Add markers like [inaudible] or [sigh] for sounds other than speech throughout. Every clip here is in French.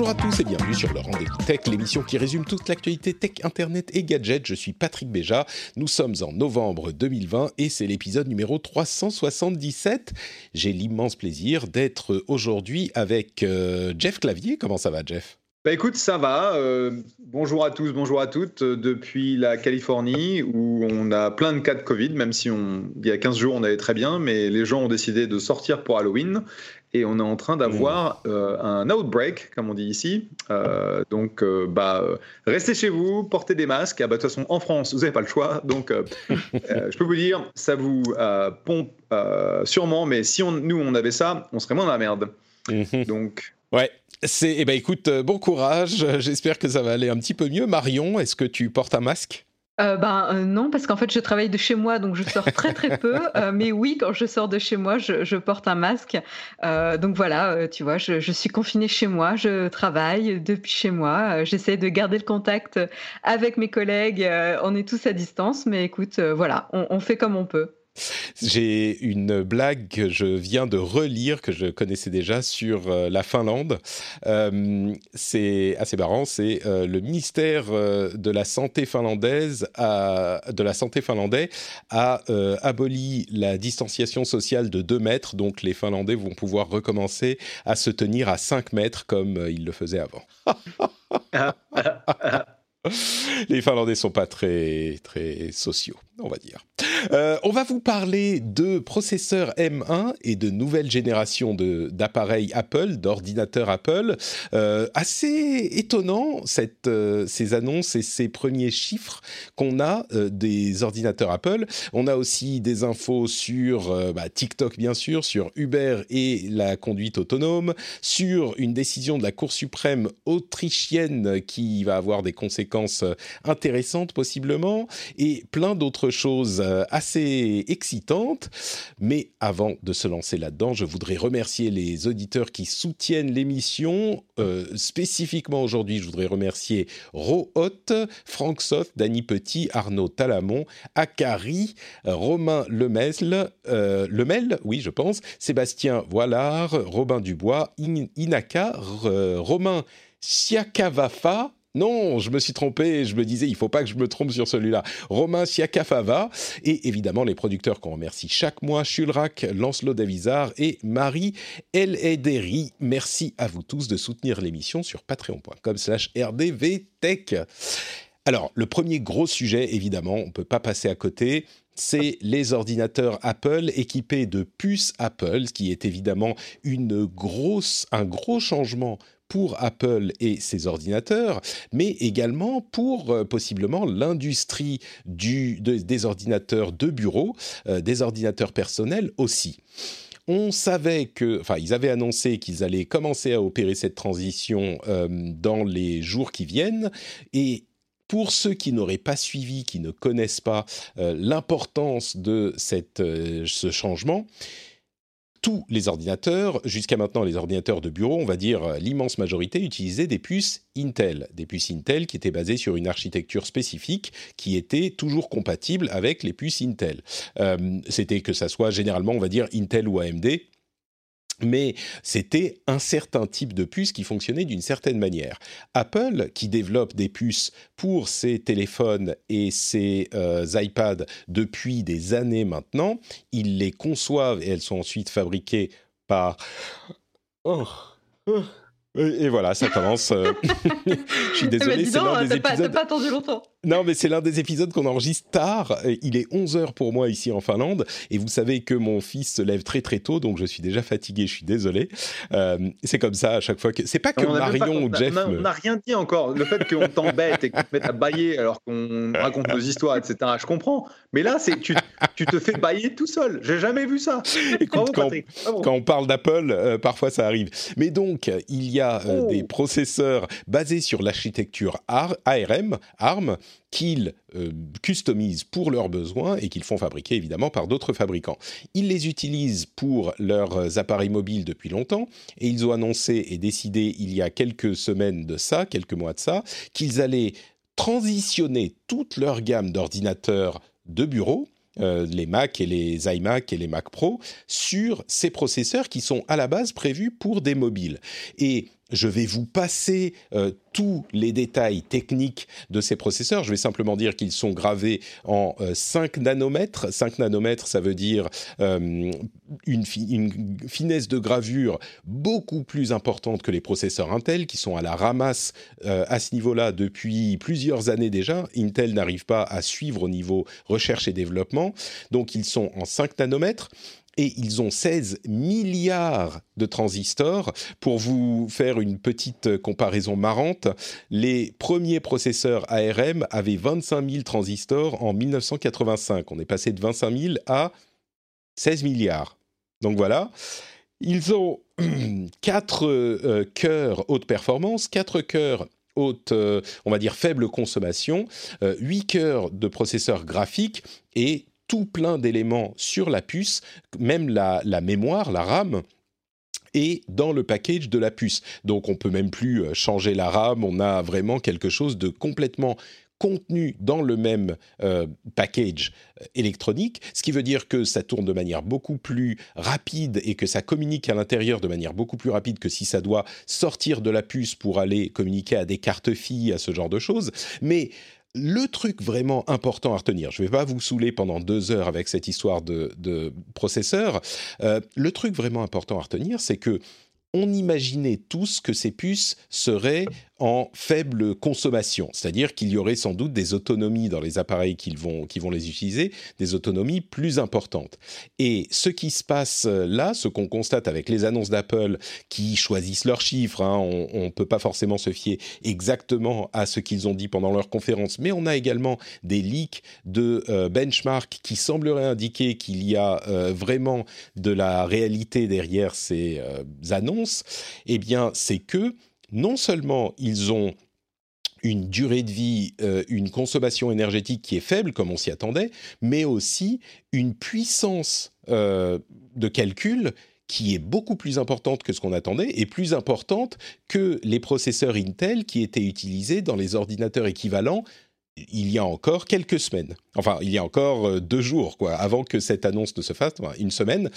Bonjour à tous et bienvenue sur le Rendez-vous Tech, l'émission qui résume toute l'actualité tech, internet et gadgets. Je suis Patrick Béja. Nous sommes en novembre 2020 et c'est l'épisode numéro 377. J'ai l'immense plaisir d'être aujourd'hui avec euh, Jeff Clavier. Comment ça va, Jeff? Bah écoute, ça va. Euh, bonjour à tous, bonjour à toutes. euh, depuis la Californie, où on a plein de cas de Covid, même si il y a 15 jours on allait très bien, mais les gens ont décidé de sortir pour Halloween. Et on est en train d'avoir euh, un outbreak, comme on dit ici. Euh, donc, euh, bah, restez chez vous, portez des masques. Ah, bah, de toute façon, en France, vous n'avez pas le choix. Donc, [laughs] je peux vous dire, ça vous pompe sûrement, mais si on, nous, on avait ça, on serait moins dans la merde. Mhm. Donc, Ouais. C'est, eh ben écoute, bon courage. J'espère que ça va aller un petit peu mieux. Marion, est-ce que tu portes un masque? Euh, ben euh, non, parce qu'en fait, je travaille de chez moi, donc je sors très très peu. [laughs] Euh, mais oui, quand je sors de chez moi, je, je porte un masque. Donc voilà, tu vois, je, je suis confinée chez moi, je travaille depuis chez moi. J'essaie de garder le contact avec mes collègues. on est tous à distance, mais écoute, voilà, on, on fait comme on peut. J'ai une blague que je viens de relire, que je connaissais déjà, sur euh, la Finlande. Euh, c'est assez marrant. C'est euh, le ministère euh, de la santé finlandaise a, de la santé finlandais a aboli la distanciation sociale de 2 mètres. Donc les Finlandais vont pouvoir recommencer à se tenir à 5 mètres comme ils le faisaient avant. [laughs] Les Finlandais sont pas très très sociaux, on va dire. Euh, on va vous parler de processeurs M1 et de nouvelle génération d'appareils Apple, d'ordinateurs Apple. Euh, assez étonnant euh, ces annonces et ces premiers chiffres qu'on a des ordinateurs Apple. On a aussi des infos sur bah, TikTok bien sûr, sur Uber et la conduite autonome, sur une décision de la Cour suprême autrichienne qui va avoir des conséquences intéressantes possiblement, et plein d'autres choses euh, assez excitantes. Mais avant de se lancer là-dedans, je voudrais remercier les auditeurs qui soutiennent l'émission. Euh, spécifiquement aujourd'hui, je voudrais remercier Rohot, Franck Soth, Dany Petit, Arnaud Talamon, Akari, Romain Lemel, euh, Lemel, oui, je pense, Sébastien Voilard, Robin Dubois, In- Inaka, euh, Romain Siakavafa, non, je me suis trompé, je me disais, il faut pas que je me trompe sur celui-là. Romain Siakafava, et évidemment les producteurs qu'on remercie chaque mois, Chulrac, Lancelot Davizard et Marie El Ederi. Merci à vous tous de soutenir l'émission sur patreon.com slash rdvtech. Alors, le premier gros sujet, évidemment, on ne peut pas passer à côté, c'est les ordinateurs Apple équipés de puces Apple, ce qui est évidemment une grosse, un gros changement pour Apple et ses ordinateurs, mais également pour euh, possiblement l'industrie du, de- des ordinateurs de bureau, euh, des ordinateurs personnels aussi. On savait que, enfin, ils avaient annoncé qu'ils allaient commencer à opérer cette transition euh, dans les jours qui viennent, et pour ceux qui n'auraient pas suivi, qui ne connaissent pas euh, l'importance de euh, ce changement, tous les ordinateurs, jusqu'à maintenant les ordinateurs de bureau, on va dire euh, l'immense majorité, utilisaient des puces Intel, des puces Intel qui étaient basées sur une architecture spécifique qui était toujours compatible avec les puces Intel. C'était que ça soit généralement, on va dire Intel ou AMD. Mais c'était un certain type de puce qui fonctionnait d'une certaine manière. Apple, qui développe des puces pour ses téléphones et ses euh, iPads depuis des années maintenant, ils les conçoivent et elles sont ensuite fabriquées par... Oh. Et et voilà, ça commence. euh, [laughs] Je suis Eh ben, désolé, c'est l'un des pas attendu longtemps. Non, mais c'est l'un des épisodes qu'on enregistre tard. Il est 11h pour moi ici en Finlande. Et vous savez que mon fils se lève très très tôt, donc je suis déjà fatigué, je suis désolé. Euh, c'est comme ça à chaque fois que... C'est pas que Marion ou Jeff... On n'a rien dit encore. Le fait qu'on t'embête et qu'on te mette à bailler alors qu'on raconte nos histoires, etc., je comprends. Mais là, c'est tu, tu te fais bailler tout seul. J'ai jamais vu ça. [laughs] Écoute, quand, quand, on parle d'Apple, euh, parfois ça arrive. Mais donc, il y a euh, des oh. processeurs basés sur l'architecture ARM, ARM qu'ils euh, customisent pour leurs besoins et qu'ils font fabriquer évidemment par d'autres fabricants. Ils les utilisent pour leurs appareils mobiles depuis longtemps et ils ont annoncé et décidé il y a quelques semaines de ça, quelques mois de ça, qu'ils allaient transitionner toute leur gamme d'ordinateurs de bureau euh, les Mac et les iMac et les Mac Pro sur ces processeurs qui sont à la base prévus pour des mobiles. Et je vais vous passer euh, tous les détails techniques de ces processeurs. Je vais simplement dire qu'ils sont gravés en 5 euh, nanomètres. 5 nanomètres, ça veut dire euh, une, finesse de gravure beaucoup plus importante que les processeurs Intel, qui sont à la ramasse à ce niveau-là depuis plusieurs années déjà. Intel n'arrive pas à suivre au niveau recherche et développement. Donc ils sont en 5 nanomètres et ils ont 16 milliards de transistors. Pour vous faire une petite comparaison marrante, les premiers processeurs ARM avaient 25 000 transistors en 1985. On est passé de 25 000 à 16 milliards. Donc voilà. Ils ont [clears throat] 4 euh, cœurs haute performance, 4 cœurs haute, euh, on va dire faible consommation, 8 euh, cœurs de processeurs graphiques et tout plein d'éléments sur la puce, même la, mémoire, la RAM, et dans le package de la puce. Donc on peut même plus euh, changer la RAM, on a vraiment quelque chose de complètement contenu dans le même euh, package euh, électronique, ce qui veut dire que ça tourne de manière beaucoup plus rapide et que ça communique à l'intérieur de manière beaucoup plus rapide que si ça doit sortir de la puce pour aller communiquer à des cartes filles, à ce genre de choses. Mais le truc vraiment important à retenir, je ne vais pas vous saouler pendant deux heures avec cette histoire de, processeur, euh, le truc vraiment important à retenir, c'est que on imaginait tous que ces puces seraient en faible consommation, c'est-à-dire qu'il y aurait sans doute des autonomies dans les appareils qui vont, qui vont les utiliser, des autonomies plus importantes. Et ce qui se passe euh, là, ce qu'on constate avec les annonces d'Apple qui choisissent leurs chiffres, hein, on ne peut pas forcément se fier exactement à ce qu'ils ont dit pendant leur conférence, mais on a également des leaks de euh, benchmark qui sembleraient indiquer qu'il y a euh, vraiment de la réalité derrière ces annonces, eh bien c'est que non seulement ils ont une durée de vie, euh, une consommation énergétique qui est faible, comme on s'y attendait, mais aussi une puissance euh, de calcul qui est beaucoup plus importante que ce qu'on attendait et plus importante que les processeurs Intel qui étaient utilisés dans les ordinateurs équivalents il y a encore quelques semaines. Enfin, il y a encore euh, deux jours, quoi, avant que cette annonce ne se fasse, une semaine.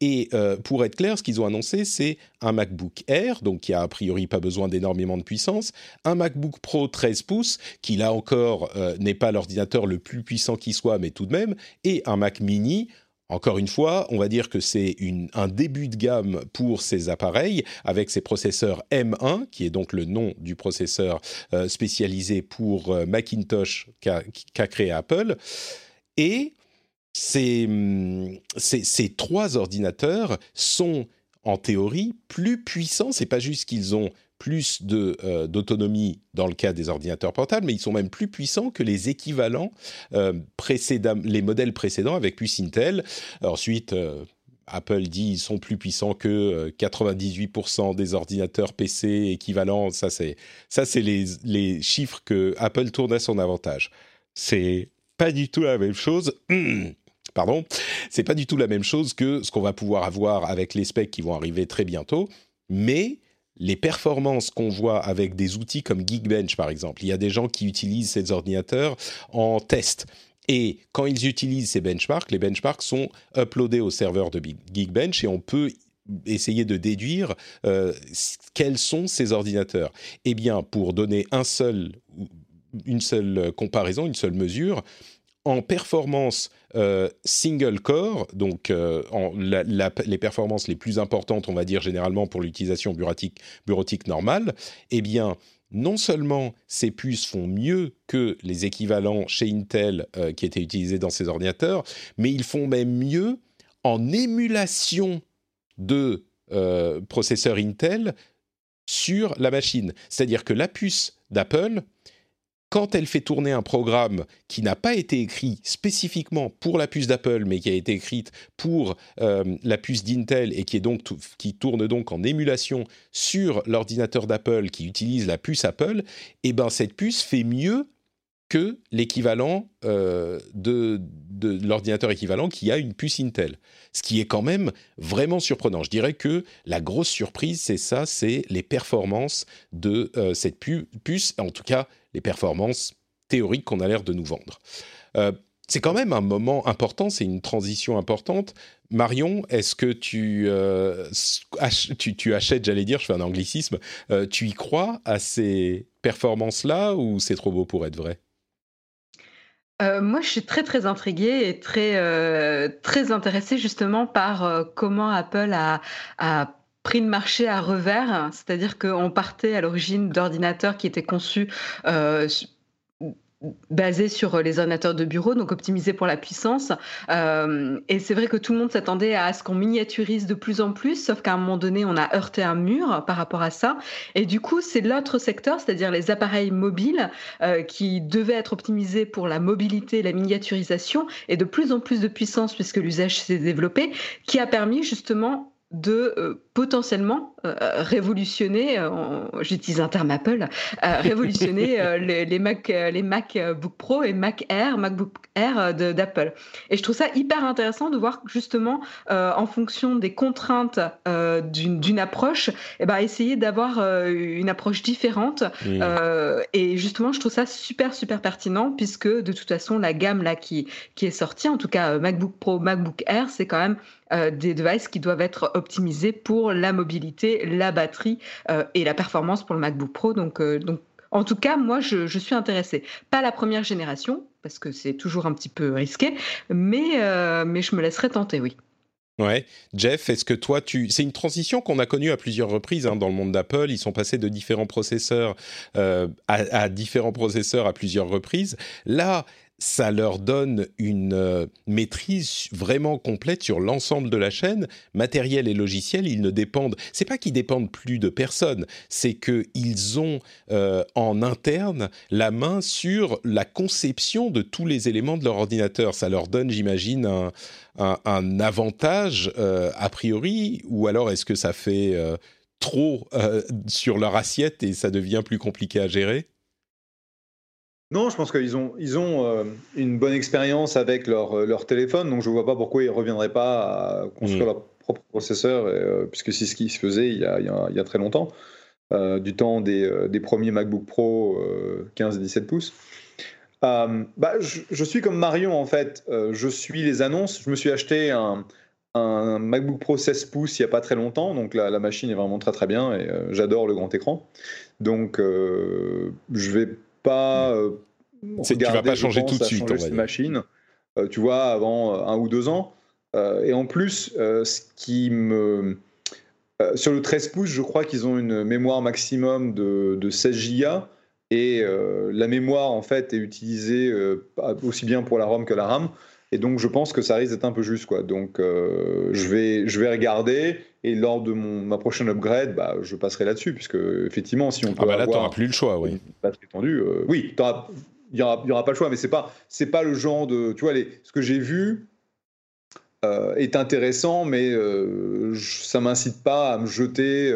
Et euh, pour être clair, ce qu'ils ont annoncé, c'est un MacBook Air, donc qui a a priori pas besoin d'énormément de puissance, un MacBook Pro 13 pouces, qui là encore euh, n'est pas l'ordinateur le plus puissant qui soit, mais tout de même, et un Mac Mini encore une fois, on va dire que c'est un début de gamme pour ces appareils avec ces processeurs M1, qui est donc le nom du processeur euh, spécialisé pour euh, Macintosh qu'a créé Apple. Et ces, ces, trois ordinateurs sont en théorie plus puissants. C'est pas juste qu'ils ont plus euh, d'autonomie dans le cas des ordinateurs portables, mais ils sont même plus puissants que les équivalents euh, précédents, les modèles précédents avec puce Intel. Ensuite, euh, Apple dit ils sont plus puissants que 98% des ordinateurs PC équivalents. Ça, c'est ça, c'est les, les chiffres que Apple tourne à son avantage. C'est pas du tout la même chose. [clears throat] Pardon, c'est pas du tout la même chose que ce qu'on va pouvoir avoir avec les specs qui vont arriver très bientôt, mais les performances qu'on voit avec des outils comme Geekbench, par exemple. Il y a des gens qui utilisent ces ordinateurs en test. Et quand ils utilisent ces benchmarks, les benchmarks sont uploadés au serveur de Geekbench et on peut essayer de déduire euh, quels sont ces ordinateurs. Eh bien, pour donner une seule comparaison, une seule mesure, en performance euh, single core, donc euh, les performances les plus importantes, on va dire généralement pour l'utilisation bureautique, normale, eh bien, non seulement ces puces font mieux que les équivalents chez Intel euh, qui étaient utilisés dans ces ordinateurs, mais ils font même mieux en émulation de processeurs Intel sur la machine. C'est-à-dire que la puce d'Apple quand elle fait tourner un programme qui n'a pas été écrit spécifiquement pour la puce d'Apple, mais qui a été écrite pour euh, la puce d'Intel et qui, tourne donc en émulation sur l'ordinateur d'Apple qui utilise la puce Apple, eh ben cette puce fait mieux que l'équivalent euh, de, de l'ordinateur équivalent qui a une puce Intel. Ce qui est quand même vraiment surprenant. Je dirais que la grosse surprise, c'est ça, c'est les performances de euh, cette puce, en tout cas les performances théoriques qu'on a l'air de nous vendre. Euh, c'est quand même un moment important, c'est une transition importante. Marion, est-ce que tu, tu, achètes, j'allais dire, je fais un anglicisme, tu y crois à ces performances-là ou c'est trop beau pour être vrai? Euh, moi, je suis très, très intriguée et très, euh, très intéressée justement par euh, comment Apple a, a pris le marché à revers. C'est-à-dire qu'on partait à l'origine d'ordinateurs qui étaient conçus basé sur les ordinateurs de bureau, donc optimisé pour la puissance. Euh, et c'est vrai que tout le monde s'attendait à ce qu'on miniaturise de plus en plus, sauf qu'à un moment donné, on a heurté un mur par rapport à ça. Et du coup, c'est l'autre secteur, c'est-à-dire les appareils mobiles, euh, qui devaient être optimisés pour la mobilité, la miniaturisation, et de plus en plus de puissance, puisque l'usage s'est développé, qui a permis justement de euh, potentiellement euh, révolutionner, euh, j'utilise un terme Apple, révolutionner [laughs] les, Mac, les MacBook Pro et Mac Air, MacBook Air d'Apple. Et je trouve ça hyper intéressant de voir justement, en fonction des contraintes d'une approche, eh ben, essayer d'avoir une approche différente. et justement, je trouve ça super, super pertinent puisque de toute façon, la gamme là qui, qui est sortie, en tout cas MacBook Pro, MacBook Air, c'est quand même euh, des devices qui doivent être optimisés pour la mobilité, la batterie euh, et la performance pour le MacBook Pro. Donc, euh, en tout cas, moi, je, suis intéressée. Pas la première génération, parce que c'est toujours un petit peu risqué, mais, je me laisserai tenter, oui. Ouais, Jeff, est-ce que toi, c'est une transition qu'on a connue à plusieurs reprises hein, dans le monde d'Apple. Ils sont passés de différents processeurs à, à, différents processeurs à plusieurs reprises. Là, ça leur donne une euh, maîtrise vraiment complète sur l'ensemble de la chaîne, matériel et logiciel. Ils ne dépendent. C'est pas qu'ils dépendent plus de personne, c'est qu'ils ont euh, en interne la main sur la conception de tous les éléments de leur ordinateur. Ça leur donne, j'imagine, un, avantage euh, a priori, ou alors est-ce que ça fait trop sur leur assiette et ça devient plus compliqué à gérer? Non, je pense qu'ils ont, ils ont euh, une bonne expérience avec leur, euh, leur téléphone, donc je ne vois pas pourquoi ils ne reviendraient pas à construire mm. leur propre processeur, euh, puisque c'est ce qui se faisait il y a, il y a, très longtemps, du temps des, des, premiers MacBook Pro 15 et 17 pouces. bah, je, suis comme Marion en fait, je suis les annonces. Je me suis acheté un, un MacBook Pro 16 pouces il n'y a pas très longtemps, donc la, la, machine est vraiment très très bien et j'adore le grand écran. Donc je vais pas. Euh, tu vas pas changer tout de suite. Cette machine, euh, tu vois, avant euh, un ou deux ans. et en plus, ce qui me sur le 13 pouces, je crois qu'ils ont une mémoire maximum de, de 16 Go et la mémoire en fait est utilisée aussi bien pour la ROM que la RAM. Et donc, je pense que ça risque d'être un peu juste. Quoi. Donc, euh, je, vais, je vais regarder et lors de mon, ma prochaine upgrade, bah, je passerai là-dessus. Puisque, effectivement, si on peut. Ah, bah là, tu n'auras plus le choix, oui. Batterie tendue, euh, oui, il n'y aura, aura pas le choix, mais ce n'est pas, pas le genre de. Tu vois, les, ce que j'ai vu euh, est intéressant, mais ça ne m'incite pas à me jeter.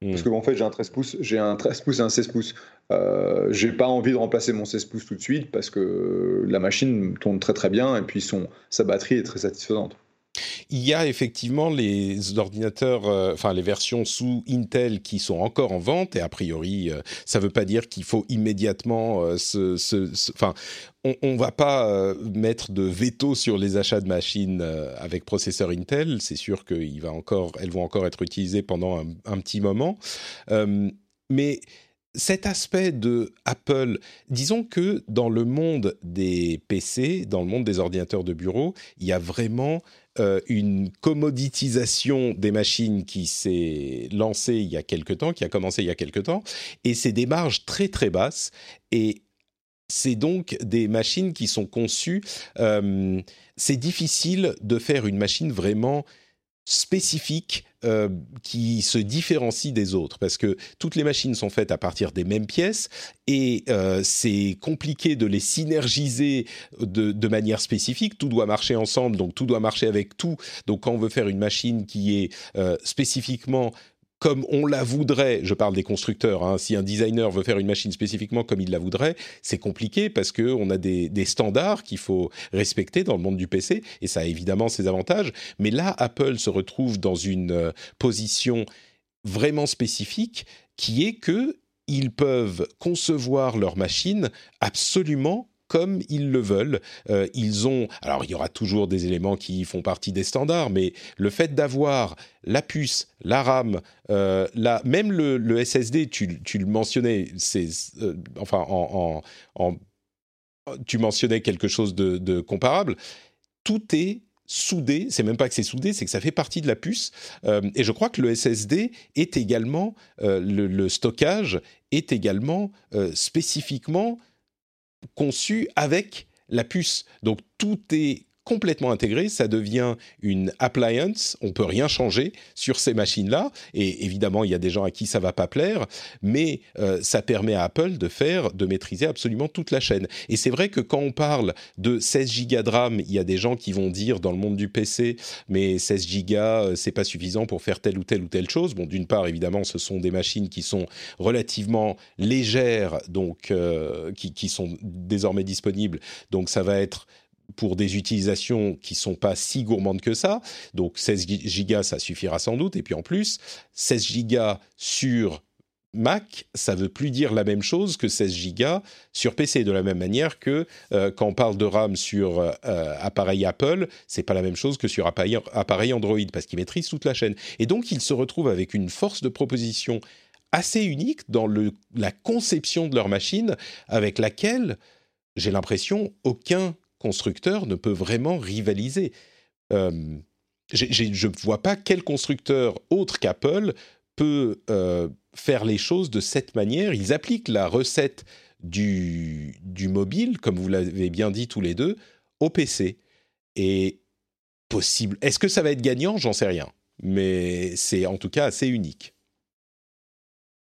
Parce hmm. que en fait, j'ai un 13 pouces, j'ai un 13 pouces et un 16 pouces. Euh, j'ai pas envie de remplacer mon 16 pouces tout de suite parce que la machine tourne très très bien et puis son, sa batterie est très satisfaisante. Il y a effectivement les ordinateurs, euh, enfin les versions sous Intel qui sont encore en vente et a priori, euh, ça ne veut pas dire qu'il faut immédiatement se, enfin, on, ne va pas mettre de veto sur les achats de machines avec processeur Intel. C'est sûr qu'elles vont encore être utilisées pendant un, un petit moment, mais cet aspect de Apple, disons que dans le monde des PC, dans le monde des ordinateurs de bureau, il y a vraiment euh, une commoditisation des machines qui s'est lancée il y a quelque temps, qui a commencé il y a quelque temps, et c'est des marges très très basses. Et c'est donc des machines qui sont conçues. Euh, c'est difficile de faire une machine vraiment spécifique euh, qui se différencie des autres parce que toutes les machines sont faites à partir des mêmes pièces et euh, c'est compliqué de les synergiser de, de, manière spécifique. Tout doit marcher ensemble, donc tout doit marcher avec tout. Donc quand on veut faire une machine qui est spécifiquement comme on la voudrait, je parle des constructeurs, hein, si un designer veut faire une machine spécifiquement comme il la voudrait, c'est compliqué parce qu'on a des, standards qu'il faut respecter dans le monde du PC, et ça a évidemment ses avantages. Mais là, Apple se retrouve dans une euh, position vraiment spécifique qui est que ils peuvent concevoir leur machine absolument comme ils le veulent. Euh, ils ont, alors il y aura toujours des éléments qui font partie des standards, mais le fait d'avoir la puce, la RAM, euh, même le, SSD, tu, le mentionnais, c'est euh, enfin en, tu mentionnais quelque chose de, comparable. Tout est soudé, c'est même pas que c'est soudé, c'est que ça fait partie de la puce. et je crois que le SSD est également, le, le, stockage est également spécifiquement conçu avec la puce. Donc tout est complètement intégré, ça devient une appliance, on peut rien changer sur ces machines-là, et évidemment il y a des gens à qui ça va pas plaire, mais euh, ça permet à Apple de faire, de maîtriser absolument toute la chaîne. Et c'est vrai que quand on parle de 16 Go de RAM, il y a des gens qui vont dire dans le monde du PC, mais 16 Go euh, c'est pas suffisant pour faire telle ou telle ou telle chose. Bon, d'une part évidemment ce sont des machines qui sont relativement légères, donc euh, qui, qui sont désormais disponibles, donc ça va être pour des utilisations qui sont pas si gourmandes que ça. Donc 16 gigas, ça suffira sans doute. Et puis en plus, 16 gigas sur Mac, ça veut plus dire la même chose que 16 gigas sur PC. De la même manière que euh, quand on parle de RAM sur euh, appareil Apple, c'est pas la même chose que sur appareil, Android parce qu'il maîtrise toute la chaîne. Et donc il se retrouve avec une force de proposition assez unique dans la conception de leur machine avec laquelle j'ai l'impression aucun constructeur ne peut vraiment rivaliser. Euh, je ne vois pas quel constructeur autre qu'Apple peut euh, faire les choses de cette manière. Ils appliquent la recette du, du mobile, comme vous l'avez bien dit tous les deux, au PC. Et possible. Est-ce que ça va être gagnant? J'en sais rien. Mais c'est en tout cas assez unique.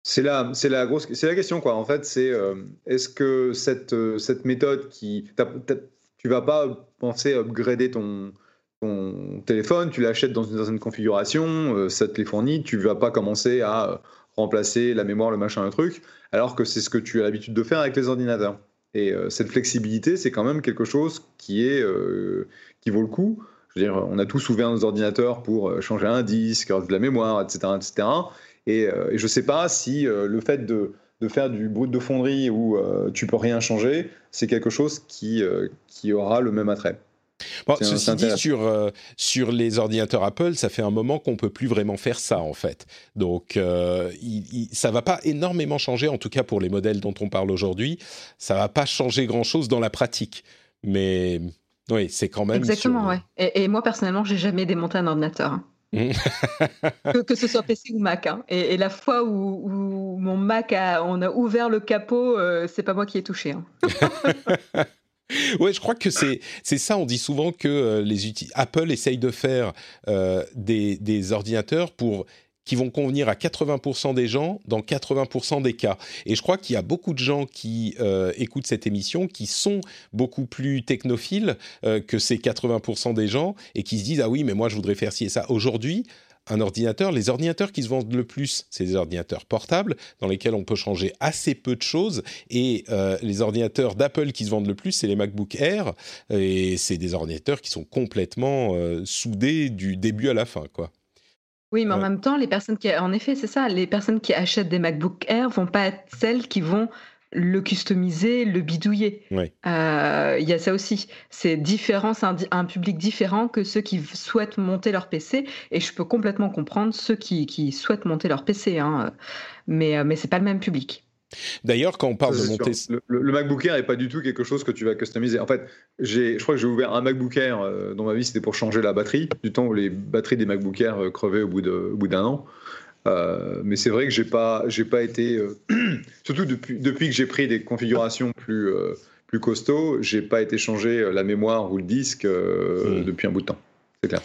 C'est la, c'est la grosse, c'est la question quoi. En fait, c'est euh, est-ce que cette, cette méthode qui, tu vas pas penser à upgrader ton, téléphone, tu l'achètes dans une certaine configuration, euh, ça te les fournit, tu vas pas commencer à euh, remplacer la mémoire, le machin, le truc, alors que c'est ce que tu as l'habitude de faire avec les ordinateurs. Et euh, cette flexibilité, c'est quand même quelque chose qui, est, qui vaut le coup. Je veux dire, on a tous ouvert nos ordinateurs pour changer un disque, de la mémoire, etc. etc. Et, et je ne sais pas si le fait de de faire du brut de fonderie où euh, tu peux rien changer, c'est quelque chose qui, euh, qui aura le même attrait. Bon, ceci dit, sur, euh, sur les ordinateurs Apple, ça fait un moment qu'on peut plus vraiment faire ça, en fait. Donc, il, ça va pas énormément changer, en tout cas pour les modèles dont on parle aujourd'hui. Ça va pas changer grand-chose dans la pratique. Mais oui, c'est quand même... Exactement, ouais. Et, et, moi, personnellement, j'ai jamais démonté un ordinateur. [laughs] Que, ce soit PC ou Mac. Hein. Et, la fois où, mon Mac a, on a ouvert le capot, euh, c'est pas moi qui ai touché. Hein. [laughs] ouais, je crois que c'est c'est ça. On dit souvent que euh, les Apple essaye de faire euh, des, des ordinateurs pour qui vont convenir à 80% des gens dans 80% des cas. Et je crois qu'il y a beaucoup de gens qui euh, écoutent cette émission qui sont beaucoup plus technophiles euh, que ces 80% des gens et qui se disent ah oui mais moi je voudrais faire ci et ça. Aujourd'hui, un ordinateur, les ordinateurs qui se vendent le plus, c'est des ordinateurs portables dans lesquels on peut changer assez peu de choses. Et euh, les ordinateurs d'Apple qui se vendent le plus, c'est les MacBook Air. Et c'est des ordinateurs qui sont complètement soudés du début à la fin, quoi. Oui, mais en même temps, les personnes qui, en effet, c'est ça, les personnes qui achètent des MacBook Air vont pas être celles qui vont le customiser, le bidouiller. Euh, il y a ça aussi. C'est différent, c'est un, public différent que ceux qui souhaitent monter leur PC. Et je peux complètement comprendre ceux qui, souhaitent monter leur PC. Hein. Mais, euh, mais c'est pas le même public. D'ailleurs, quand on parle de monter. Le, le- le MacBook Air n'est pas du tout quelque chose que tu vas customiser. En fait, j'ai, je crois que j'ai ouvert un MacBook Air euh, dans ma vie, c'était pour changer la batterie, du temps où les batteries des MacBook Air euh, crevaient au bout, d'un an. Euh, mais c'est vrai que j'ai pas, j'ai pas été, [clears throat] surtout depuis, depuis que j'ai pris des configurations plus, plus costauds, j'ai pas été changer euh, la mémoire ou le disque euh, Mm. depuis un bout de temps. C'est clair.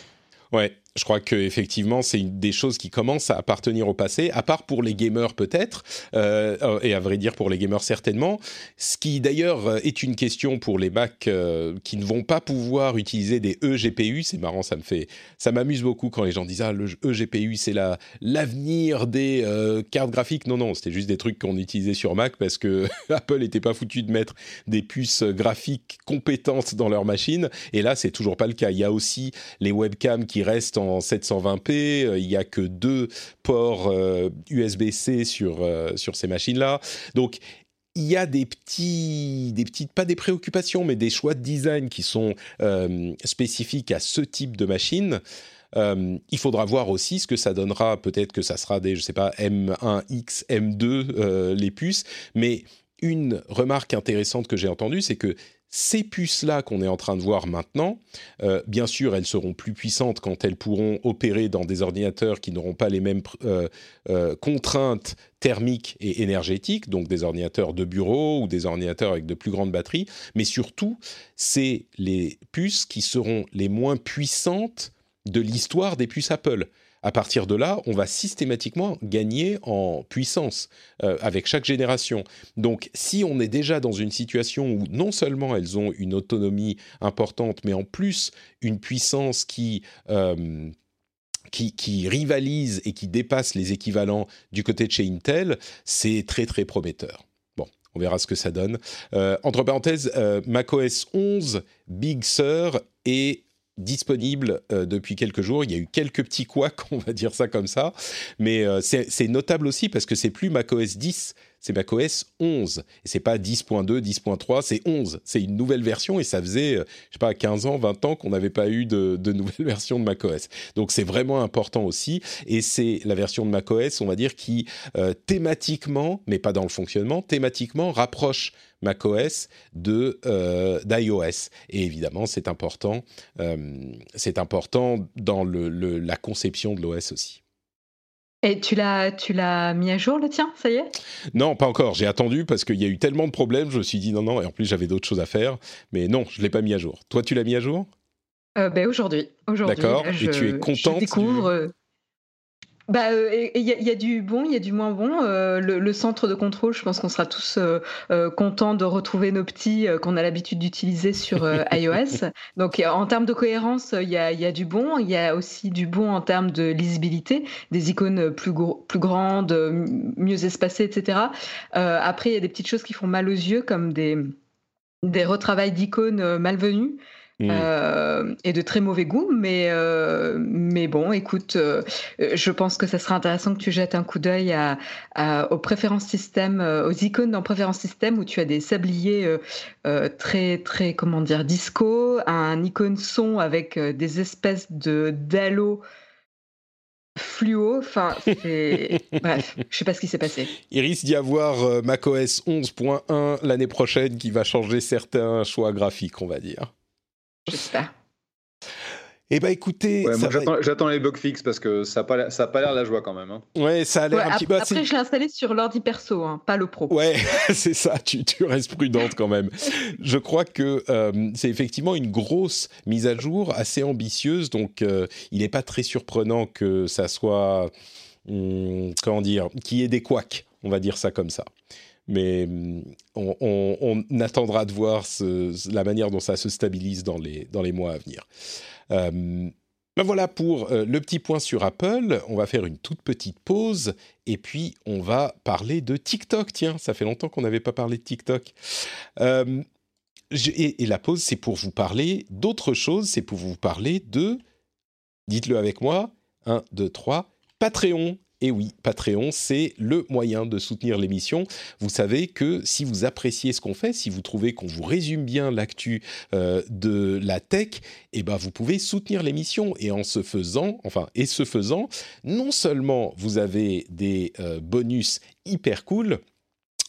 Ouais, je crois que effectivement c'est des choses qui commencent à appartenir au passé, à part pour les gamers peut-être, euh, euh, et à vrai dire pour les gamers certainement. Ce qui d'ailleurs euh, est une question pour les Mac euh, qui ne vont pas pouvoir utiliser des eGPU. C'est marrant, ça me fait, ça m'amuse beaucoup quand les gens disent ah le eGPU c'est la l'avenir des cartes graphiques. Non non, c'était juste des trucs qu'on utilisait sur Mac parce que [laughs] Apple n'était pas foutu de mettre des puces graphiques compétentes dans leur machine. Et là c'est toujours pas le cas. Il y a aussi les webcams qui restent en 720p. euh, Il y a que deux ports euh, USB-C sur euh, sur ces machines-là. Donc il y a des petits, des petites, pas des préoccupations, mais des choix de design qui sont euh, spécifiques à ce type de machine. Euh, il faudra voir aussi ce que ça donnera. Peut-être que ça sera des, je sais pas, M1X, M2 euh, les puces. Mais une remarque intéressante que j'ai entendue, c'est que ces puces-là qu'on est en train de voir maintenant, euh, bien sûr, elles seront plus puissantes quand elles pourront opérer dans des ordinateurs qui n'auront pas les mêmes euh, euh, contraintes thermiques et énergétiques, donc des ordinateurs de bureau ou des ordinateurs avec de plus grandes batteries. Mais surtout, c'est les puces qui seront les moins puissantes de l'histoire des puces Apple. À partir de là, on va systématiquement gagner en puissance euh, avec chaque génération. Donc, si on est déjà dans une situation où non seulement elles ont une autonomie importante, mais en plus une puissance qui euh, rivalise et qui dépasse les équivalents du côté de chez Intel, c'est très très prometteur. Bon, on verra ce que ça donne. Euh, entre parenthèses, euh, macOS 11 Big Sur est disponible euh, depuis quelques jours. Il y a eu quelques petits couacs, [laughs] on va dire ça comme ça, mais euh, c'est notable aussi parce que c'est plus macOS 10, c'est macOS 11. Et c'est pas 10.2, 10.3, c'est 11. C'est une nouvelle version et ça faisait, euh, je sais pas, 15 ans, 20 ans qu'on n'avait pas eu de, nouvelle [laughs] version de macOS. Donc c'est vraiment important aussi. Et c'est la version de macOS, on va dire, qui euh, thématiquement, mais pas dans le fonctionnement, thématiquement rapproche macOS de euh, d'iOS. Et évidemment, c'est important, important dans la conception de l'OS aussi. Et tu l'as, tu l'as mis à jour le tien, ça y est? Non, pas encore. J'ai attendu parce qu'il y a eu tellement de problèmes. Je me suis dit non, non. Et en plus, j'avais d'autres choses à faire. Mais non, je l'ai pas mis à jour. Toi, tu l'as mis à jour? Euh, ben aujourd'hui, aujourd'hui. D'accord. Et tu es contente Je découvre. euh, Bah, euh, il y, a- il y a du bon, il y a du moins bon. Euh, le, le centre de contrôle, je pense qu'on sera tous euh, euh, contents de retrouver nos petits euh, qu'on a l'habitude d'utiliser sur euh, [laughs] iOS. Donc, euh, en termes de cohérence, euh, il y a, il y a du bon. Il y a aussi du bon en termes de lisibilité, des icônes plus, gros- plus grandes, euh, mieux espacées, etc. Euh, après, il y a des petites choses qui font mal aux yeux, comme des, des retravails d'icônes euh, malvenus. Hmm. Euh, et de très mauvais goût, mais, euh, mais bon, écoute, euh, je pense que ça sera intéressant que tu jettes un coup d'œil à, à- aux préférences système, aux icônes dans préférences système où tu as des sabliers très, très, comment dire, disco, un icône son avec des espèces de d'halo fluo. Enfin. Bref, je sais pas ce qui s'est passé. Il risque d'y avoir macOS 11.1 l'année prochaine qui va changer certains choix graphiques, on va dire. J'espère. Eh ben, écoutez, Ouais, j'attends, les bugs fixes parce que ça n'a pas, l'air- ça a pas l'air la joie quand même. hein. ouais, ça a l'air Ouais, un petit peu. après, je l'ai installé sur l'ordi perso, hein, pas le pro. Ouais, [laughs] c'est ça, tu, tu restes prudente quand même. Je crois que euh, c'est effectivement une grosse mise à jour, assez ambitieuse, donc euh, il n'est pas très surprenant que ça soit, hum, comment dire, qu'il y ait des couacs, on va dire ça comme ça. Mais hum, on, attendra de voir la manière dont ça se stabilise dans les, dans les mois à venir. Euh, ben voilà pour euh, le petit point sur Apple. On va faire une toute petite pause et puis on va parler de TikTok. Tiens, ça fait longtemps qu'on n'avait pas parlé de TikTok. Euh, et, et la pause, c'est pour vous parler d'autre chose. C'est pour vous parler de, dites-le avec moi, 1, 2, 3, Patreon. Et oui, Patreon, c'est le moyen de soutenir l'émission. Vous savez que si vous appréciez ce qu'on fait, si vous trouvez qu'on vous résume bien l'actu euh, de la tech, eh ben vous pouvez soutenir l'émission. Et en se faisant, enfin, et ce faisant, non seulement vous avez des euh, bonus hyper cool,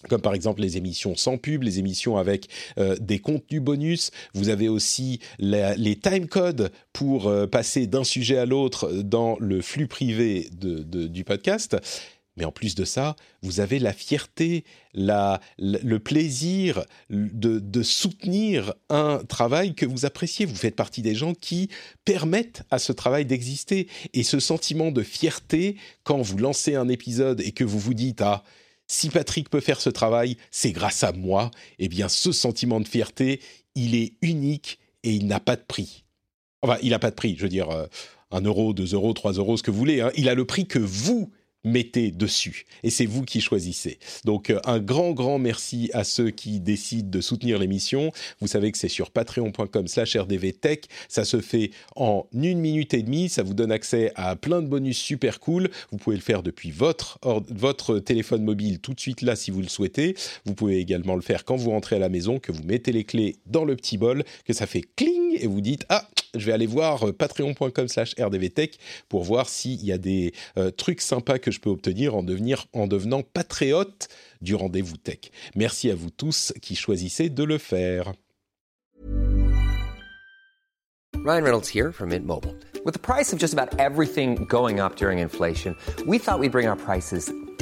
comme par exemple les émissions sans pub, les émissions avec euh, des contenus bonus. Vous avez aussi les time codes pour euh, passer d'un sujet à l'autre dans le flux privé du podcast. Mais en plus de ça, vous avez la fierté, la, le plaisir de, de, soutenir un travail que vous appréciez. Vous faites partie des gens qui permettent à ce travail d'exister. Et ce sentiment de fierté, quand vous lancez un épisode et que vous vous dites, ah, si Patrick peut faire ce travail, c'est grâce à moi. Eh bien, ce sentiment de fierté, il est unique et il n'a pas de prix. Enfin, il n'a pas de prix, je veux dire, euh, un euro, deux euros, trois euros, ce que vous voulez. Hein. Il a le prix que vous mettez dessus. Et c'est vous qui choisissez. Donc euh, un grand, grand merci à ceux qui décident de soutenir l'émission. Vous savez que c'est sur patreon.com slash rdvtech. Ça se fait en une minute et demie. Ça vous donne accès à plein de bonus super cool. Vous pouvez le faire depuis votre, votre téléphone mobile tout de suite là si vous le souhaitez. Vous pouvez également le faire quand vous rentrez à la maison, que vous mettez les clés dans le petit bol, que ça fait cling et vous dites ah je vais aller voir euh, patreon.com slash rdvtech pour voir s'il y a des euh, trucs sympas que je peux obtenir en, devenir, en devenant patriote du rendez-vous tech. Merci à vous tous qui choisissez de le faire. Ryan Reynolds here from Mint Mobile. With the price of just about everything going up during inflation, we thought we'd bring our prices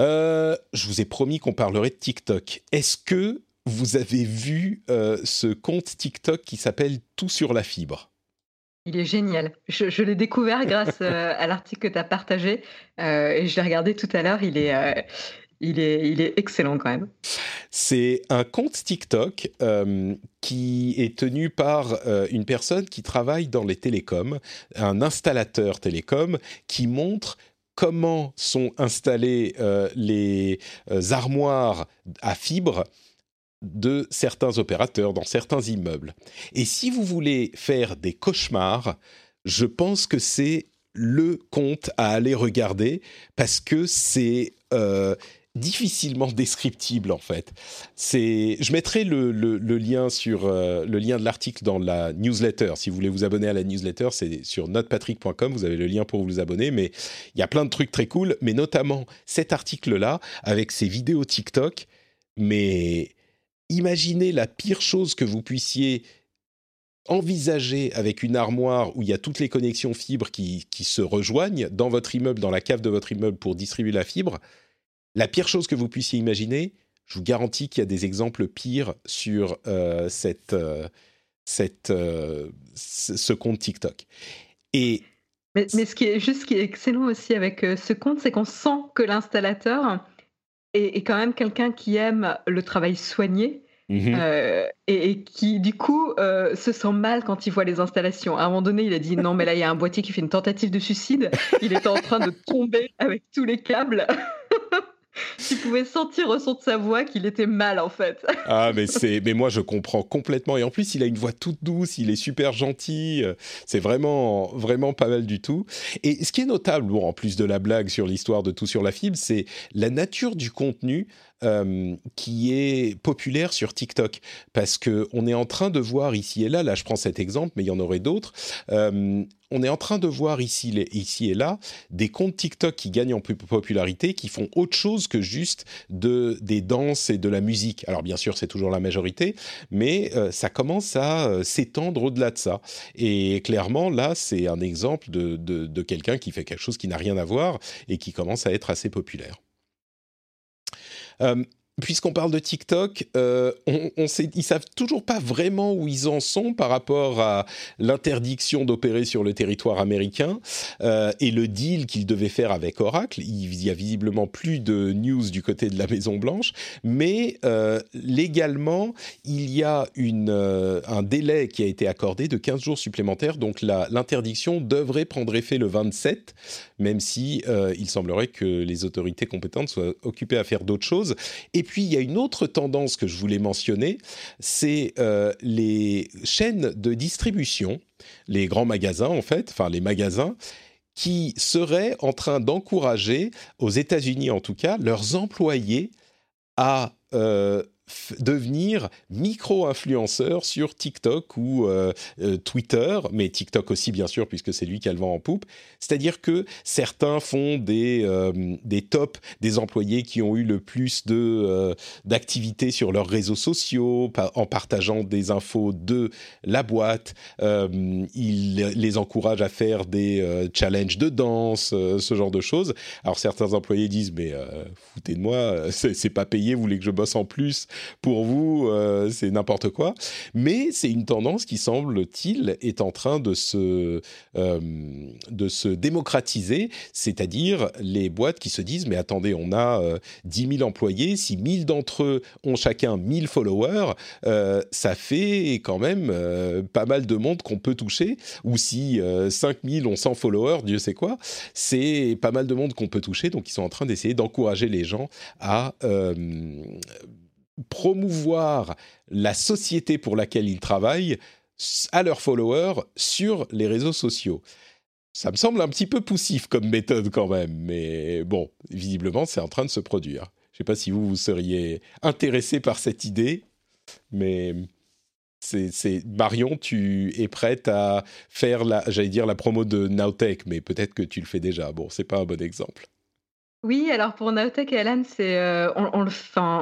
Euh, je vous ai promis qu'on parlerait de TikTok. Est-ce que vous avez vu euh, ce compte TikTok qui s'appelle Tout sur la fibre? Il est génial. Je, je l'ai découvert grâce [laughs] euh, à l'article que tu as partagé et je l'ai regardé tout à l'heure. Il est, il, est, il est excellent quand même. C'est un compte TikTok euh, qui est tenu par euh, une personne qui travaille dans les télécoms, un installateur télécom qui montre comment sont installées euh, les euh, armoires à fibres de certains opérateurs dans certains immeubles. Et si vous voulez faire des cauchemars, je pense que c'est le compte à aller regarder parce que c'est euh, difficilement descriptible en fait. C'est, je mettrai le, lien sur euh, le lien de l'article dans la newsletter. Si vous voulez vous abonner à la newsletter, c'est sur notepatrick.com. Vous avez le lien pour vous abonner. Mais il y a plein de trucs très cool, mais notamment cet article-là avec ses vidéos TikTok. Mais imaginez la pire chose que vous puissiez envisager avec une armoire où il y a toutes les connexions fibres qui se rejoignent dans votre immeuble, dans la cave de votre immeuble pour distribuer la fibre. La pire chose que vous puissiez imaginer, je vous garantis qu'il y a des exemples pires sur euh, cette, euh, cette, euh, ce compte TikTok. Et Mais, mais ce qui est juste ce qui est excellent aussi avec ce compte, c'est qu'on sent que l'installateur est, est quand même quelqu'un qui aime le travail soigné. Mhm. euh, et, et qui du coup euh, se sent mal quand il voit les installations. À un moment donné, il a dit non mais là il y a un boîtier qui fait une tentative de suicide. Il était en train de tomber avec tous les câbles. Tu pouvais sentir au son de sa voix qu'il était mal en fait. [laughs] Ah, mais c'est, mais moi je comprends complètement. Et en plus, il a une voix toute douce, il est super gentil. C'est vraiment, vraiment pas mal du tout. Et ce qui est notable, bon, en plus de la blague sur l'histoire de tout sur la fibre, c'est la nature du contenu euh, qui est populaire sur TikTok. Parce que on est en train de voir ici et là, là je prends cet exemple, mais il y en aurait d'autres. euh, on est en train de voir ici, les- ici et là des comptes TikTok qui gagnent en pu- popularité, qui font autre chose que juste de, des danses et de la musique. Alors bien sûr, c'est toujours la majorité, mais euh, ça commence à s'étendre au-delà de ça. Et clairement, là, c'est un exemple de quelqu'un qui fait quelque chose qui n'a rien à voir et qui commence à être assez populaire. Euh, Puisqu'on parle de TikTok, euh, on, ils savent toujours pas vraiment où ils en sont par rapport à l'interdiction d'opérer sur le territoire américain euh, et le deal qu'ils devaient faire avec Oracle. Il y a visiblement plus de news du côté de la Maison Blanche, mais euh, légalement, il y a euh, un délai qui a été accordé de 15 jours supplémentaires. Donc l'interdiction devrait prendre effet le 27, même si il semblerait que les autorités compétentes soient occupées à faire d'autres choses. Il y a une autre tendance que je voulais mentionner, c'est euh, les chaînes de distribution, les grands magasins en fait, enfin les magasins, qui seraient en train d'encourager, aux États-Unis en tout cas, leurs employés à euh, devenir micro-influenceur sur TikTok ou euh, euh, Twitter, mais TikTok aussi bien sûr puisque c'est lui qui a le vent en poupe. C'est-à-dire que certains font des euh, des tops des employés qui ont eu le plus de d'activités sur leurs réseaux sociaux en partageant des infos de la boîte. ils les encouragent à faire des challenges de danse, ce genre de choses. Alors certains employés disent mais foutez de moi, c'est pas payé, vous voulez que je bosse en plus? Pour vous, euh, c'est n'importe quoi. Mais c'est une tendance qui, semble-t-il, est en train de se, euh, de se démocratiser, c'est-à-dire les boîtes qui se disent, mais attendez, on a 10 euh, 000 employés, si 1000 d'entre eux ont chacun 1000 followers, ça fait quand même pas mal de monde qu'on peut toucher, ou si 5000 ont 100 followers, Dieu sait quoi, c'est pas mal de monde qu'on peut toucher, donc ils sont en train d'essayer d'encourager les gens à promouvoir la société pour laquelle ils travaillent à leurs followers sur les réseaux sociaux. Ça me semble un petit peu poussif comme méthode quand même, mais bon, visiblement c'est en train de se produire. Je ne sais pas si vous, vous seriez intéressé par cette idée, mais c'est Marion, tu es prête à faire la, j'allais dire la promo de Nowtech, mais peut-être que tu le fais déjà. Bon, c'est pas un bon exemple. Oui, alors pour Naotech et Alan, c'est euh, on, on, le,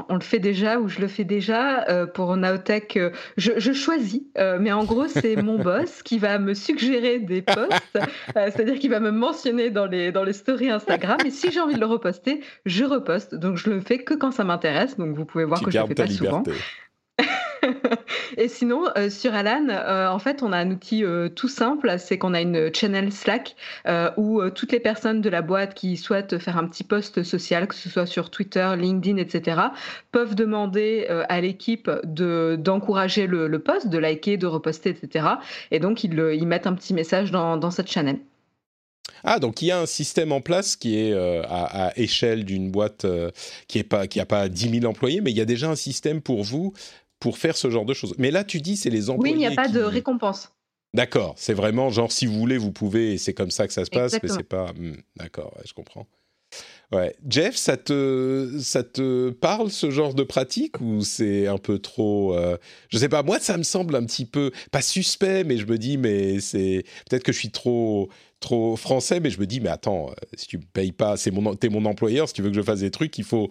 on le fait déjà ou je le fais déjà. Euh, pour Naotech, euh, je, je, choisis, mais en gros, c'est mon [laughs] boss qui va me suggérer des posts, c'est-à-dire qu'il va me mentionner dans les, dans les stories Instagram. Et si j'ai envie de le reposter, je reposte. Donc je le fais que quand ça m'intéresse. Donc vous pouvez voir que je le fais pas souvent. [laughs] Et sinon, euh, sur Alan, euh, en fait, on a un outil euh, tout simple, c'est qu'on a une channel Slack où toutes les personnes de la boîte qui souhaitent faire un petit post social, que ce soit sur Twitter, LinkedIn, etc., peuvent demander à l'équipe de d'encourager le, post, de liker, de reposter, etc. Et donc, ils, ils mettent un petit message dans, dans cette channel. Ah, donc il y a un système en place qui est à, échelle d'une boîte qui n'a pas, pas 10 000 employés, mais il y a déjà un système pour vous pour faire ce genre de choses. Mais là, tu dis, c'est les employés. Oui, il n'y a pas de récompense. D'accord, c'est vraiment genre si vous voulez, vous pouvez, et c'est comme ça que ça se passe, mais c'est pas. Hmm, d'accord, je comprends. Ouais. Jeff, ça te, ça te parle ce genre de pratique ou c'est un peu trop. Euh, je sais pas, moi ça me semble un petit peu. Pas suspect, mais je me dis, mais c'est. Peut-être que je suis trop, trop français, mais je me dis, mais attends, euh, si tu me payes pas, c'est mon, t'es mon employeur, si tu veux que je fasse des trucs, il faut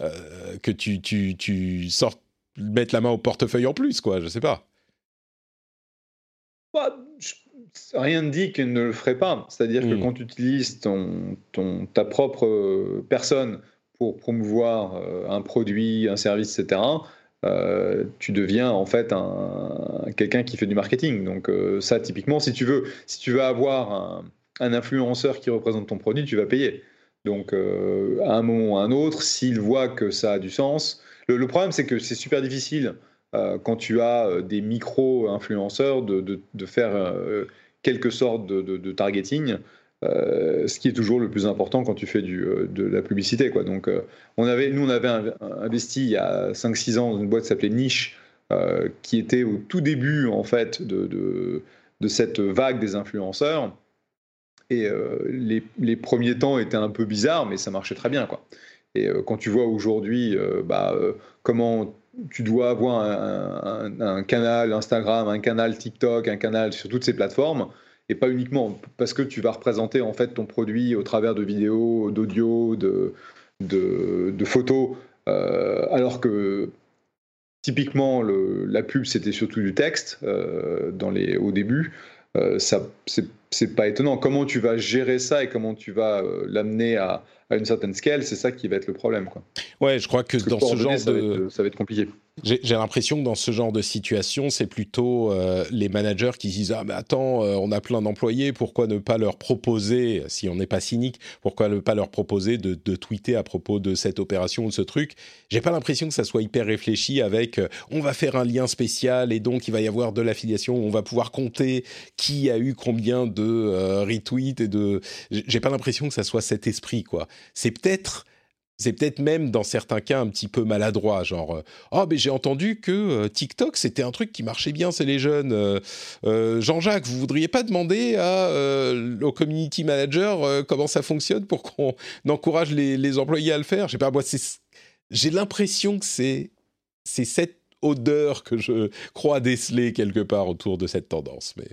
euh, que tu, tu, tu sortes mettre la main au portefeuille en plus, quoi. Je sais pas. Bah, rien ne dit qu'il ne le ferait pas. C'est-à-dire que hmm. quand tu utilises ton, ton, ta propre euh, personne pour promouvoir euh, un produit, un service, etc., euh, tu deviens en fait un, quelqu'un qui fait du marketing. Donc ça, typiquement, si tu veux, si tu veux avoir un, un influenceur qui représente ton produit, tu vas payer. Donc à un moment ou à un autre, s'il voit que ça a du sens, le, problème, c'est que c'est super difficile euh, quand tu as euh, des micro-influenceurs de, faire euh, quelque sorte de, targeting. ce qui est toujours le plus important quand tu fais de la publicité. Donc, nous, on avait investi il y a 5-6 ans dans une boîte qui s'appelait Niche, qui était au tout début en fait de, cette vague des influenceurs. Et les, les, premiers temps étaient un peu bizarres, mais ça marchait très bien. Quoi. Et euh, quand tu vois aujourd'hui euh, bah, euh, comment tu dois avoir un, canal Instagram, un canal TikTok, un canal sur toutes ces plateformes, et pas uniquement parce que tu vas représenter en fait ton produit au travers de vidéos, d'audio, de, de, photos, alors que typiquement le, la pub c'était surtout du texte dans les, au début. Ça c'est pas étonnant. Comment tu vas gérer ça et comment tu vas l'amener à, à une certaine scale, c'est ça qui va être le problème. Quoi. Ouais, je crois que dans ce genre de... ça va être compliqué. J'ai l'impression que dans ce genre de situation, c'est plutôt euh, les managers qui disent ah mais attends, euh, on a plein d'employés, pourquoi ne pas leur proposer, si on n'est pas cynique, pourquoi ne pas leur proposer de, tweeter à propos de cette opération ou de ce truc? J'ai pas l'impression que ça soit hyper réfléchi avec euh, on va faire un lien spécial et donc il va y avoir de l'affiliation, on va pouvoir compter qui a eu combien de retweets et de. J'ai pas l'impression que ça soit cet esprit quoi. C'est peut-être c'est peut-être même dans certains cas un petit peu maladroit, genre euh, oh mais j'ai entendu que euh, TikTok c'était un truc qui marchait bien, c'est les jeunes. Euh, Jean-Jacques, vous voudriez pas demander au community manager comment ça fonctionne pour qu'on encourage les, employés à le faire? Je sais pas, moi j'ai l'impression que c'est c'est cette odeur que je crois déceler quelque part autour de cette tendance, mais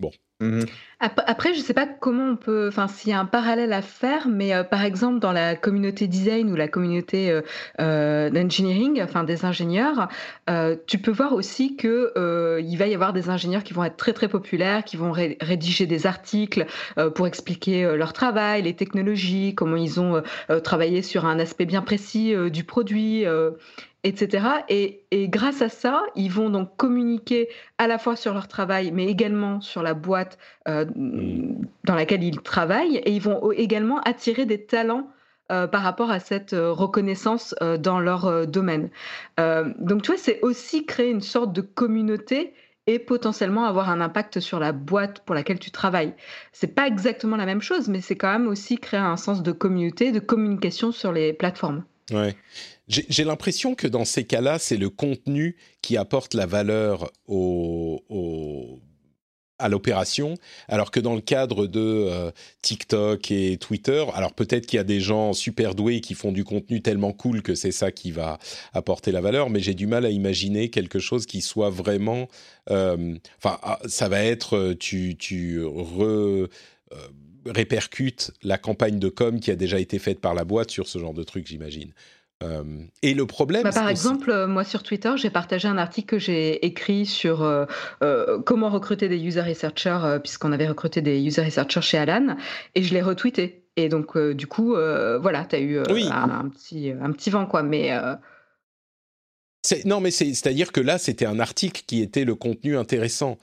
bon. Mmh. Après, je ne sais pas comment on peut, enfin, s'il y a un parallèle à faire, mais euh, par exemple, dans la communauté design ou la communauté euh, euh, d'engineering, enfin des ingénieurs, tu peux voir aussi que il va y avoir des ingénieurs qui vont être très très populaires, qui vont rédiger des articles pour expliquer leur travail, les technologies, comment ils ont travaillé sur un aspect bien précis du produit etc. Et, grâce à ça, ils vont donc communiquer à la fois sur leur travail, mais également sur la boîte euh, mm. dans laquelle ils travaillent, et ils vont également attirer des talents euh, par rapport à cette euh, reconnaissance dans leur domaine. donc, tu vois, c'est aussi créer une sorte de communauté et potentiellement avoir un impact sur la boîte pour laquelle tu travailles. C'est pas exactement la même chose, mais c'est quand même aussi créer un sens de communauté, de communication sur les plateformes. Ouais. J'ai l'impression que dans ces cas-là, c'est le contenu qui apporte la valeur à l'opération, alors que dans le cadre de euh, TikTok et Twitter, alors peut-être qu'il y a des gens super doués qui font du contenu tellement cool que c'est ça qui va apporter la valeur, mais j'ai du mal à imaginer quelque chose qui soit vraiment... Euh, enfin, ah, ça va être, euh, tu, tu re, répercute la campagne de com qui a déjà été faite par la boîte sur ce genre de truc, j'imagine. Euh, et le problème. Bah, par exemple, euh, moi sur Twitter, j'ai partagé un article que j'ai écrit sur euh, comment recruter des user researchers, puisqu'on avait recruté des user researchers chez Alan, et je l'ai retweeté. Et donc, du coup, voilà, tu as eu un, petit, un petit vent, quoi. Mais. Non, mais c'est-à-dire que là, c'était un article qui était le contenu intéressant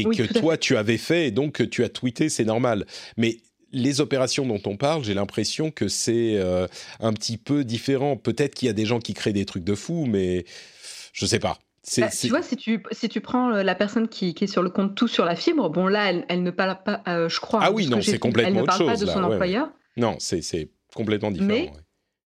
et que toi, tu avais fait, et donc tu as tweeté, c'est normal. Mais les opérations dont on parle, j'ai l'impression que c'est euh, un petit peu différent. Peut-être qu'il y a des gens qui créent des trucs de fou, mais je sais pas. Bah, tu vois, si tu, si tu prends euh, la personne qui, qui, est sur le compte tout sur la fibre, bon là, elle, ne parle pas, euh, je crois. Ah oui, non, c'est complètement autre chose. Elle ne parle pas de son employeur. Non, c'est complètement différent. Mais,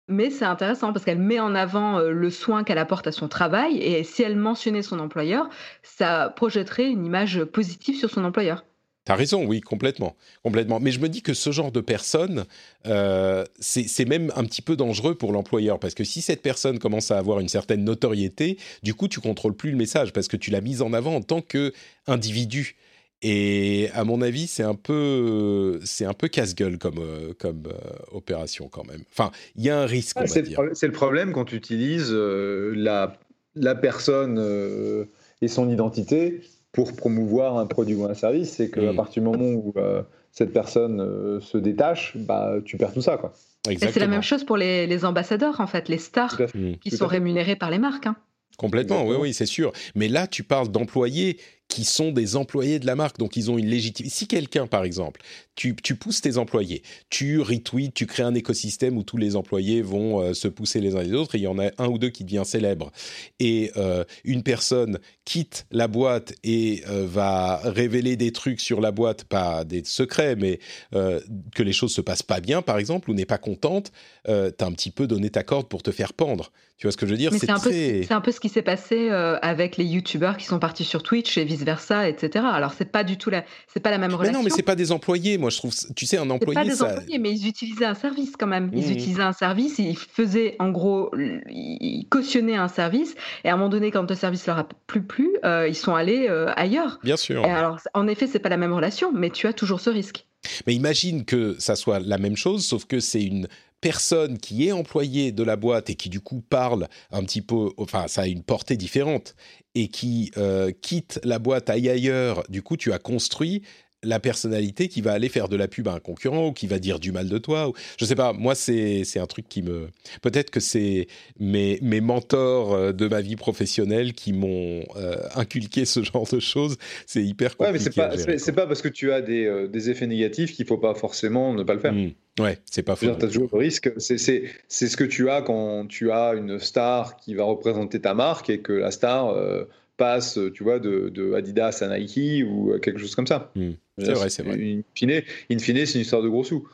mais c'est intéressant parce qu'elle met en avant le soin qu'elle apporte à son travail et si elle mentionnait son employeur, ça projetterait une image positive sur son employeur. T'as raison, oui, complètement, complètement. Mais je me dis que ce genre de personne, euh, c'est même un petit peu dangereux pour l'employeur parce que si cette personne commence à avoir une certaine notoriété, du coup, tu contrôles plus le message parce que tu l'as mise en avant en tant que individu. Et à mon avis, c'est un peu, c'est un peu casse-gueule comme, euh, comme euh, opération quand même. Enfin, il y a un risque. c'est le, problème quand tu utilises la, la personne et son identité pour promouvoir un produit ou un service, c'est qu'à mm. partir du moment où euh, cette personne euh, se détache, bah, tu perds tout ça. Quoi. C'est la même chose pour les, ambassadeurs, en fait, les stars qui sont rémunérés par les marques. Hein. Complètement, oui, oui, c'est sûr. Mais là, tu parles d'employés qui sont des employés de la marque, donc ils ont une légitimité. Si quelqu'un, par exemple, tu, pousses tes employés, tu retweets, tu crées un écosystème où tous les employés vont euh, se pousser les uns les autres, et il y en a un ou deux qui devient célèbre, et euh, une personne quitte la boîte et euh, va révéler des trucs sur la boîte, pas des secrets, mais que les choses se passent pas bien, par exemple, ou n'est pas contente, tu as un petit peu donné ta corde pour te faire pendre. Tu vois ce que je veux dire? C'est un, un, peu ce qui s'est passé avec les youtubeurs qui sont partis sur Twitch et vice versa, etc. Alors c'est pas du tout la, c'est pas la même relation. Mais non, mais c'est pas des employés. Moi, je trouve, tu sais, un employé. Pas des employés, mais ils utilisaient un service quand même. Ils mmh. utilisaient un service, ils faisaient, en gros, ils cautionnaient un service. Et à un moment donné, quand le service leur a plus plu, euh, ils sont allés euh, ailleurs. Bien sûr. alors, en effet, c'est pas la même relation, mais tu as toujours ce risque. Mais imagine que ça soit la même chose, sauf que c'est une personne qui est employée de la boîte et qui du coup parle un petit peu, enfin ça a une portée différente et qui euh, quitte la boîte aille ailleurs, du coup tu as construit la personnalité qui va aller faire de la pub à un concurrent ou qui va dire du mal de toi. Ou, je sais pas, moi c'est un truc qui me... Peut-être que c'est mes, mes mentors euh, de ma vie professionnelle qui m'ont euh, inculqué ce genre de choses. C'est hyper compliqué. Ouais, mais c'est pas, pas parce que tu as des, des effets négatifs qu'il faut pas forcément ne pas le faire. Mmh. Ouais, c'est pas faux. Tu as toujours le risque. C'est ce que tu as quand tu as une star qui va représenter ta marque et que la star euh, passe, tu vois, de, de, Adidas à Nike ou quelque chose comme ça. Hmm. C'est vrai, c'est vrai. In fine, c'est une histoire de gros sous.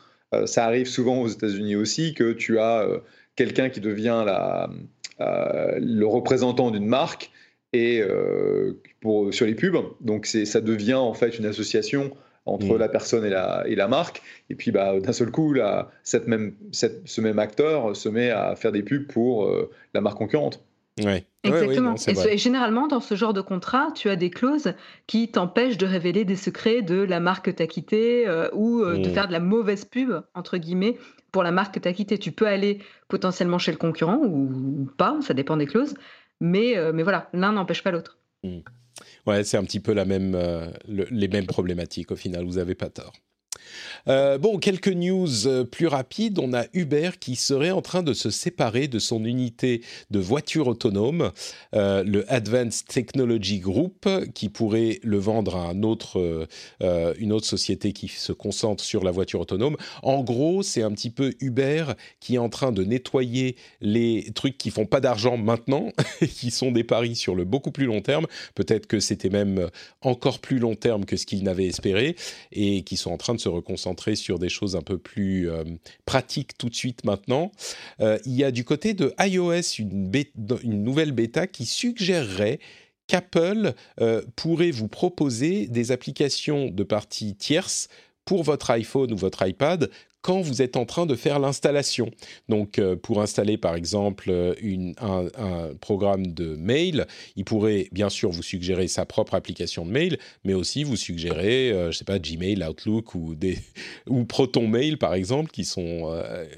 ça arrive souvent aux États-Unis aussi que tu as quelqu'un qui devient la, le représentant d'une marque et pour, sur les pubs. Donc ça devient en fait une association entre mm. la personne et la, et la marque. Et puis, bah, d'un seul coup, là, cette même, cette, ce même acteur se met à faire des pubs pour euh, la marque concurrente. Ouais. Exactement. et, généralement, dans ce genre de contrat, tu as des clauses qui t'empêchent de révéler des secrets de la marque que tu as quittée euh, ou euh, de mm. faire de la mauvaise pub, entre guillemets, pour la marque que tu as quittée. Tu peux aller potentiellement chez le concurrent ou pas, ça dépend des clauses. Mais, mais voilà, l'un n'empêche pas l'autre. Mm. Ouais, c'est un petit peu la même, euh, les mêmes problématiques au final, vous n'avez pas tort. Euh, bon, quelques news euh, plus rapides. On a Uber qui serait en train de se séparer de son unité de voiture autonome, euh, le Advanced Technology Group, qui pourrait le vendre à une autre société qui se concentre sur la voiture autonome. En gros, c'est un petit peu Uber qui est en train de nettoyer les trucs qui font pas d'argent maintenant, [laughs] qui sont des paris sur le beaucoup plus long terme. Peut-être que c'était même encore plus long terme que ce qu'ils n'avaient espéré et qui sont en train de se reconcentrer sur des choses un peu plus euh, pratiques tout de suite maintenant. Euh, il y a du côté de iOS une, nouvelle bêta qui suggérerait qu'Apple euh, pourrait vous proposer des applications de partie tierce pour votre iPhone ou votre iPad quand vous êtes en train de faire l'installation. Donc, euh, pour installer par exemple euh, une, un, programme de mail, il pourrait bien sûr vous suggérer sa propre application de mail, mais aussi vous suggérer, euh, je sais pas, Gmail, Outlook ou des [laughs] ou Proton Mail par exemple, qui sont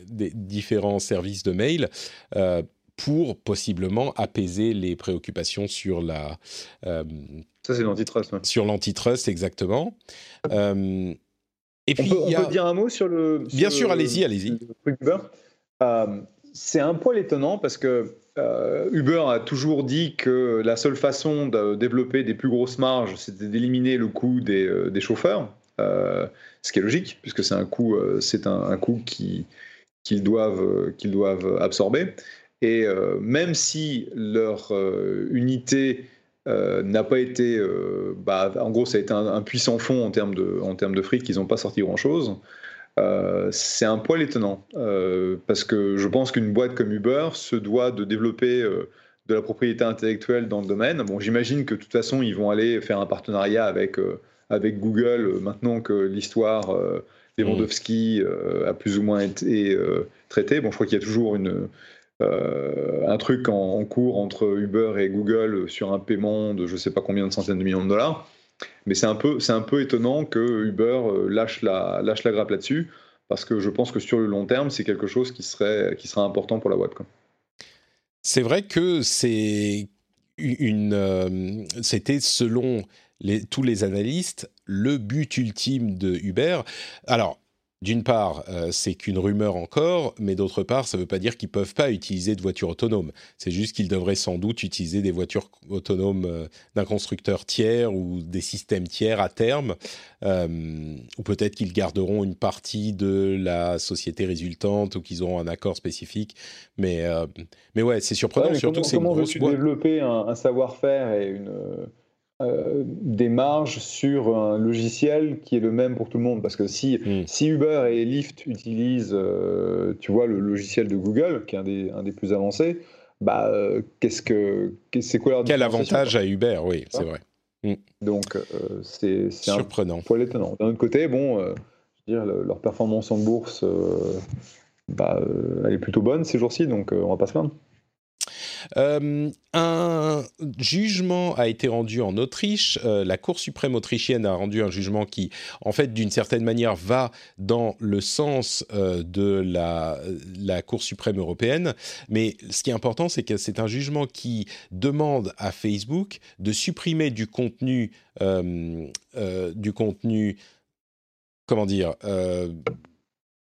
des différents services de mail. pour possiblement apaiser les préoccupations sur la. Ça, c'est l'antitrust. Sur l'antitrust, exactement. Et puis, on, peut, dire un mot sur le. Bien sûr, allez-y, allez-y. Euh, c'est un poil étonnant parce que euh, Uber a toujours dit que la seule façon de développer des plus grosses marges, c'était d'éliminer le coût des, euh, des chauffeurs, ce qui est logique puisque c'est un coût, c'est un, un, coût qui qu'ils doivent, qu'ils doivent absorber. Et même si leur unité euh, n'a pas été. Euh, bah, en gros, ça a été un, puissant fond en termes de, en termes de fric, ils n'ont pas sorti grand-chose. Euh, c'est un poil étonnant, parce que je pense qu'une boîte comme Uber se doit de développer de la propriété intellectuelle dans le domaine. Bon, j'imagine que de toute façon, ils vont aller faire un partenariat avec, avec Google maintenant que l'histoire des Lewandowski a plus ou moins été traitée. Bon, je crois qu'il y a toujours une un truc en, cours entre Uber et Google sur un paiement de je ne sais pas combien de centaines de millions de dollars. Mais c'est un peu, un peu étonnant que Uber euh, lâche la, lâche la grappe là-dessus, parce que je pense que sur le long terme, c'est quelque chose qui serait, qui serait important pour la boîte. C'est vrai que euh, c'était selon tous les analystes le but ultime de Uber. Alors, d'une part, euh, c'est qu'une rumeur encore, mais d'autre part, ça ne veut pas dire qu'ils ne peuvent pas utiliser de voitures autonomes. C'est juste qu'ils devraient sans doute utiliser des voitures autonomes euh, d'un constructeur tiers ou des systèmes tiers à terme, euh, ou peut-être qu'ils garderont une partie de la société résultante ou qu'ils auront un accord spécifique. Mais, mais ouais, c'est surprenant, surtout que c'est une grosse boîte. développer un savoir-faire et une euh, des marges sur un logiciel qui est le même pour tout le monde. Parce que si, hmm. si Uber et Lyft utilisent, euh, tu vois, le logiciel de Google, qui est un des, un des plus avancés, bah, euh, qu'est-ce que, c'est quoi leur Quel avantage à Uber, oui, c'est vrai. Hmm. Donc, c'est surprenant. Un étonnant. D'un autre côté, bon, je veux dire, leur performance en bourse, bah, elle est plutôt bonne ces jours-ci, donc on va pas se plaindre. Euh, un jugement a été rendu en Autriche. Euh, la Cour suprême autrichienne a rendu un jugement qui, en fait, d'une certaine manière, va dans le sens euh, de la, la, Cour suprême européenne. Mais ce qui est important, c'est que c'est un jugement qui demande à Facebook de supprimer du contenu, du contenu, comment dire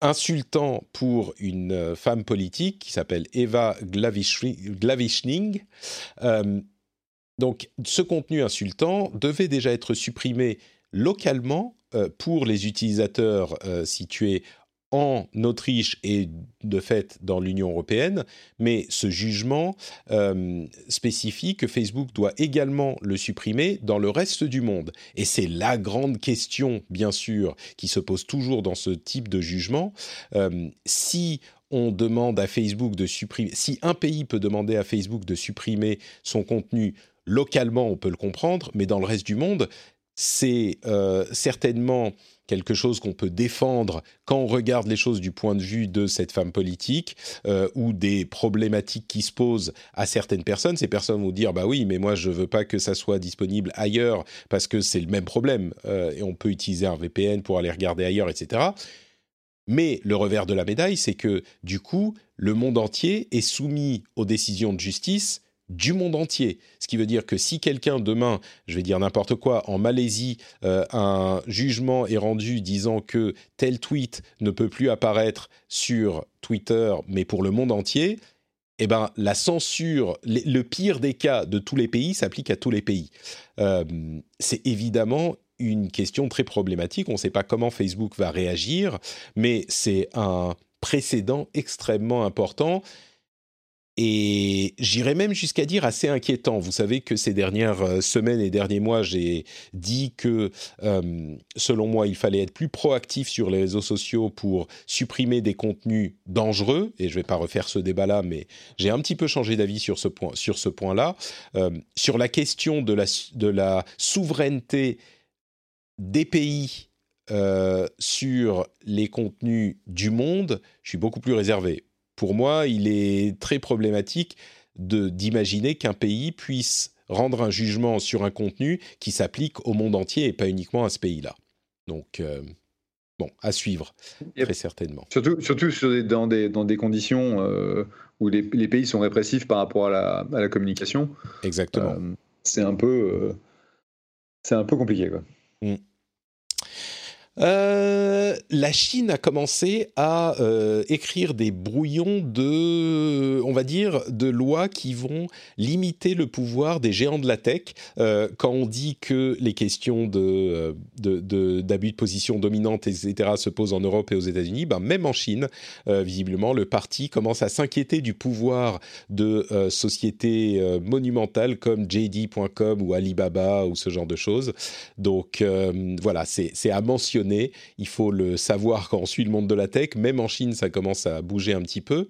insultant pour une euh, femme politique qui s'appelle Eva Glavishning. Euh, donc ce contenu insultant devait déjà être supprimé localement euh, pour les utilisateurs situés en Autriche et de fait dans l'Union européenne, mais ce jugement euh, spécifie que Facebook doit également le supprimer dans le reste du monde. Et c'est la grande question, bien sûr, qui se pose toujours dans ce type de jugement. Euh, si on demande à Facebook de supprimer, si un pays peut demander à Facebook de supprimer son contenu localement, on peut le comprendre, mais dans le reste du monde, c'est euh, certainement quelque chose qu'on peut défendre quand on regarde les choses du point de vue de cette femme politique euh, ou des problématiques qui se posent à certaines personnes. Ces personnes vont dire bah oui, mais moi je veux pas que ça soit disponible ailleurs parce que c'est le même problème euh, et on peut utiliser un VPN pour aller regarder ailleurs, etc. Mais le revers de la médaille, c'est que du coup, le monde entier est soumis aux décisions de justice du monde entier. Ce qui veut dire que si quelqu'un demain, je vais dire n'importe quoi, en Malaisie, euh, un jugement est rendu disant que tel tweet ne peut plus apparaître sur Twitter, mais pour le monde entier, eh ben, la censure, le pire des cas de tous les pays s'applique à tous les pays. Euh, c'est évidemment une question très problématique. On ne sait pas comment Facebook va réagir, mais c'est un précédent extrêmement important et j'irais même jusqu'à dire assez inquiétant. Vous savez que ces dernières euh, semaines et derniers mois, j'ai dit que, euh, selon moi, il fallait être plus proactif sur les réseaux sociaux pour supprimer des contenus dangereux. Et je ne vais pas refaire ce débat-là, mais j'ai un petit peu changé d'avis sur ce point, sur ce point-là, euh, sur la question de la, de la souveraineté des pays sur les contenus du monde. Je suis beaucoup plus réservé pour moi, il est très problématique d'imaginer qu'un pays puisse rendre un jugement sur un contenu qui s'applique au monde entier et pas uniquement à ce pays-là. Donc, euh, bon, à suivre, très certainement. Surtout, surtout dans, des, dans des conditions euh, où les, pays sont répressifs par rapport à la, communication. Exactement. Euh, c'est un peu, c'est un peu compliqué, quoi. Mm. Euh, la Chine a commencé à euh, écrire des brouillons de, on va dire, de lois qui vont limiter le pouvoir des géants de la tech. Euh, quand on dit que les questions de, d'abus de, position dominante, etc., se posent en Europe et aux États-Unis, ben même en Chine, visiblement, le parti commence à s'inquiéter du pouvoir de sociétés monumentales comme JD.com ou Alibaba ou ce genre de choses. Donc voilà, c'est à mentionner il faut le savoir quand on suit le monde de la tech. Même en Chine, ça commence à bouger un petit peu.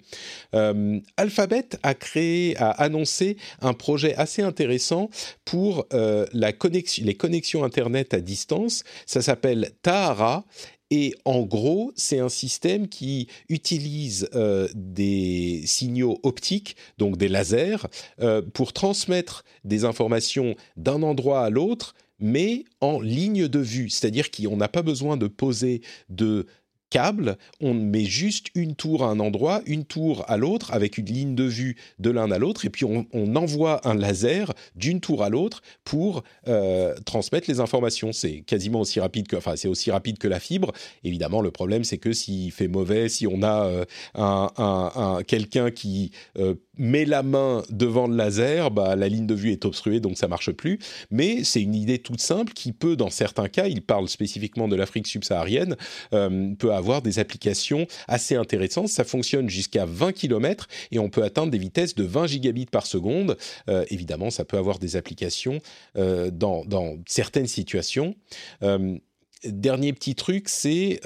Euh, Alphabet a créé, a annoncé un projet assez intéressant pour euh, les connexions Internet à distance. Ça s'appelle Tahara. Et en gros, c'est un système qui utilise euh, des signaux optiques, donc des lasers, pour transmettre des informations d'un endroit à l'autre mais en ligne de vue, c'est-à-dire qu'on n'a pas besoin de poser de on met juste une tour à un endroit, une tour à l'autre, avec une ligne de vue de l'un à l'autre, et puis on, envoie un laser d'une tour à l'autre pour euh, transmettre les informations. C'est quasiment aussi rapide que, enfin, c'est aussi rapide que la fibre. Évidemment, le problème, c'est que s'il fait mauvais, si on a euh, un, quelqu'un qui euh, met la main devant le laser, bah, la ligne de vue est obstruée, donc ça marche plus. Mais c'est une idée toute simple qui peut, dans certains cas, il parle spécifiquement de l'Afrique subsaharienne, peut avoir des applications assez intéressantes. Ça fonctionne jusqu'à 20 km et on peut atteindre des vitesses de 20 gigabits par seconde. Euh, évidemment, ça peut avoir des applications euh, dans, dans, certaines situations. Euh, dernier petit truc, c'est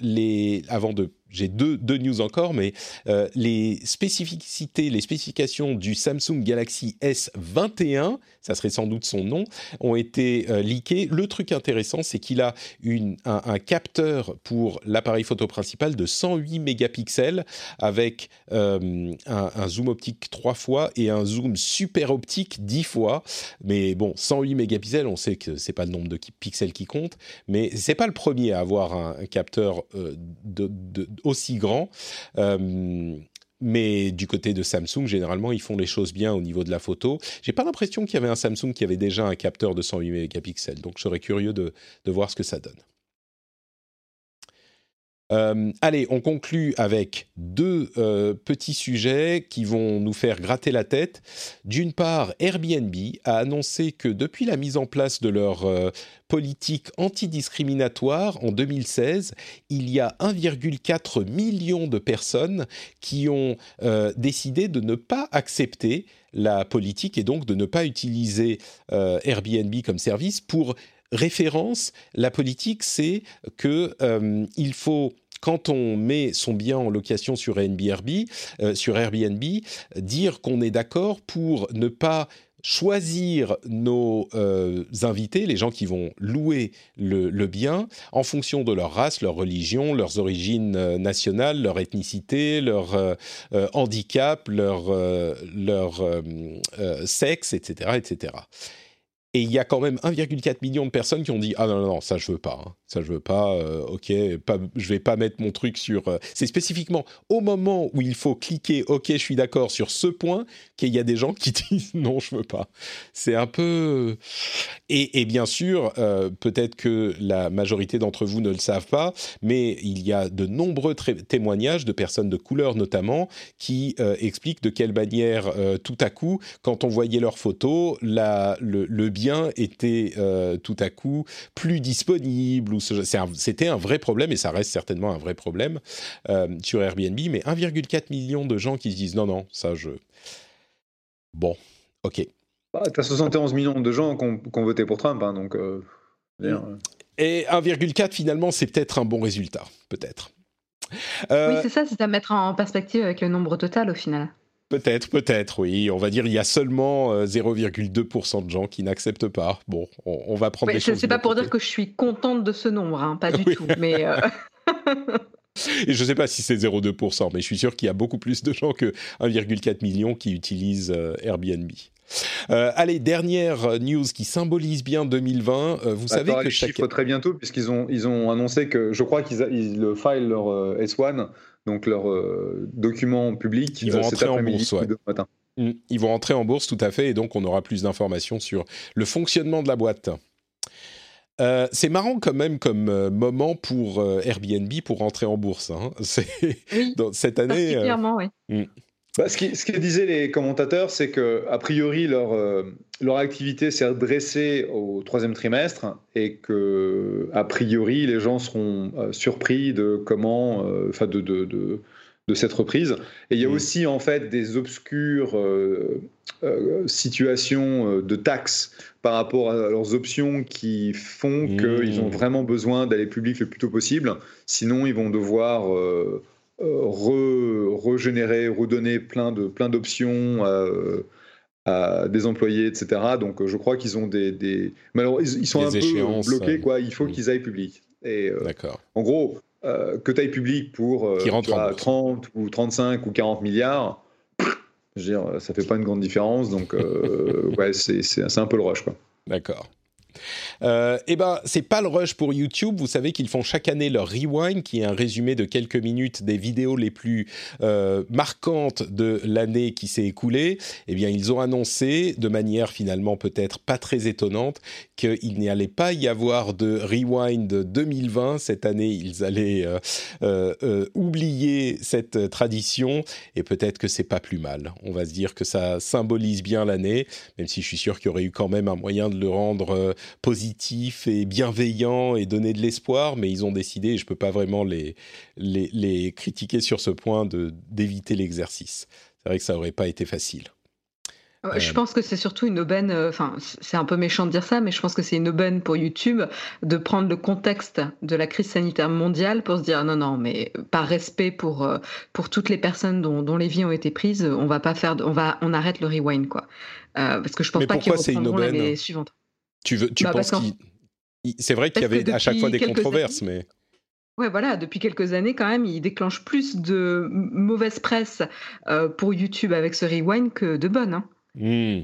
les avant de j'ai deux, deux, news encore, mais euh, les spécificités, les spécifications du Samsung Galaxy S21, ça serait sans doute son nom, ont été euh, leakées. Le truc intéressant, c'est qu'il a un, capteur pour l'appareil photo principal de 108 mégapixels avec euh, un, zoom optique 3 fois et un zoom super optique 10 fois. Mais bon, 108 mégapixels, on sait que c'est pas le nombre de pixels qui compte, mais c'est pas le premier à avoir un, capteur de, de aussi grand. Euh, mais du côté de Samsung, généralement, ils font les choses bien au niveau de la photo. J'ai pas l'impression qu'il y avait un Samsung qui avait déjà un capteur de 108 mégapixels, donc je serais curieux de, de voir ce que ça donne. Euh, allez, on conclut avec deux euh, petits sujets qui vont nous faire gratter la tête. D'une part, Airbnb a annoncé que depuis la mise en place de leur euh, politique antidiscriminatoire en 2016, il y a 1,4 million de personnes qui ont décidé de ne pas accepter la politique et donc de ne pas utiliser Airbnb comme service pour référence, la politique, c'est que il faut quand on met son bien en location sur Airbnb, euh, sur Airbnb dire qu'on est d'accord pour ne pas choisir nos euh, invités, les gens qui vont louer le, bien, en fonction de leur race, leur religion, leurs origines euh, nationales, leur ethnicité, leur handicap, leur, leur sexe, etc., etc. Et il y a quand même 1,4 million de personnes qui ont dit ah non non, non ça je veux pas hein. ça je veux pas euh, ok pas, je vais pas mettre mon truc sur euh, c'est spécifiquement au moment où il faut cliquer ok je suis d'accord sur ce point qu'il y a des gens qui [laughs] disent non je veux pas c'est un peu et, et bien sûr euh, peut-être que la majorité d'entre vous ne le savent pas mais il y a de nombreux témoignages de personnes de couleur notamment qui expliquent de quelle manière tout à coup quand on voyait leurs photos la le, le bien était euh, tout à coup plus disponible. Ou c'était un, vrai problème et ça reste certainement un vrai problème euh, sur Airbnb. Mais 1,4 million de gens qui se disent non, non, ça je. Bon, ok. Bah, tu as 71 millions de gens qui ont, voté pour Trump, hein, donc. Euh, et 1,4 finalement, c'est peut-être un bon résultat, peut-être. oui, c'est ça, c'est à mettre en perspective avec le nombre total au final. Peut-être, peut-être, oui. On va dire il y a seulement 0,2% euh, de gens qui n'acceptent pas. Bon, on, va prendre des choses. C'est pas pour dire que je suis contente de ce nombre, hein, pas du tout. Mais euh, [laughs] Et je ne sais pas si c'est 0,2%, mais je suis sûr qu'il y a beaucoup plus de gens que 1,4 million qui utilisent euh, Airbnb. allez, dernière news qui symbolise bien 2020. vous savez que les chaque... chiffres très bientôt puisqu'ils ont ils ont annoncé que je crois qu'ils le file leur S1 donc leur euh, document public Ils vont rentrer en bourse, matin. Ils vont entrer en bourse, tout à fait, et donc on aura plus d'informations sur le fonctionnement de la boîte. Euh, c'est marrant quand même comme euh, moment pour Airbnb pour rentrer en bourse. Hein. [laughs] Dans cette année. Particulièrement, oui. Mm. Bah, ce, qui, ce, que disaient les commentateurs, c'est que a priori leur euh, leur activité s'est redressée au troisième trimestre et que a priori les gens seront euh, surpris de comment, euh, enfin de, de, de, de, cette reprise. Et il y a mmh. aussi en fait des obscures situations de taxes par rapport à leurs options qui font mmh. qu'ils ont vraiment besoin d'aller public le plus tôt possible. Sinon, ils vont devoir re, régénérer, redonner plein de plein d'options à, des employés, etc. Donc je crois qu'ils ont des, des... ils, sont un peu bloqués euh, quoi. Il faut qu'ils aillent public. Et euh, En gros, euh, que tu ailles public pour 30 ou 35 ou 40 milliards, je veux dire, ça fait pas une grande différence. Donc [laughs] ouais, c'est un peu le rush quoi. D'accord. Euh, eh ben, c'est pas le rush pour YouTube. Vous savez qu'ils font chaque année leur rewind, qui est un résumé de quelques minutes des vidéos les plus euh, marquantes de l'année qui s'est écoulée. Eh bien, ils ont annoncé, de manière finalement peut-être pas très étonnante, qu'il n'y allait pas y avoir de rewind 2020 cette année. Ils allaient euh, oublier cette tradition et peut-être que c'est pas plus mal. On va se dire que ça symbolise bien l'année, même si je suis sûr qu'il y aurait eu quand même un moyen de le rendre positif et bienveillant et donner de l'espoir, mais ils ont décidé, et je ne peux pas vraiment les, les, les, critiquer sur ce point, d'éviter l'exercice. C'est vrai que ça n'aurait pas été facile. Je euh. pense que c'est surtout une aubaine, euh, enfin c'est un peu méchant de dire ça, mais je pense que c'est une aubaine pour YouTube de prendre le contexte de la crise sanitaire mondiale pour se dire non non mais par respect pour euh, pour toutes les personnes dont, dont les vies ont été prises, on va pas faire, on va on arrête le rewind quoi, parce que je pense pas qu'ils reprendront l'année suivante. Tu, veux, tu bah, penses qu'il. C'est vrai qu'il y avait à chaque fois des controverses, mais. Ouais, voilà, depuis quelques années, quand même, il déclenche plus de mauvaise presse euh, pour YouTube avec ce rewind que de bonne. Hein. Mmh.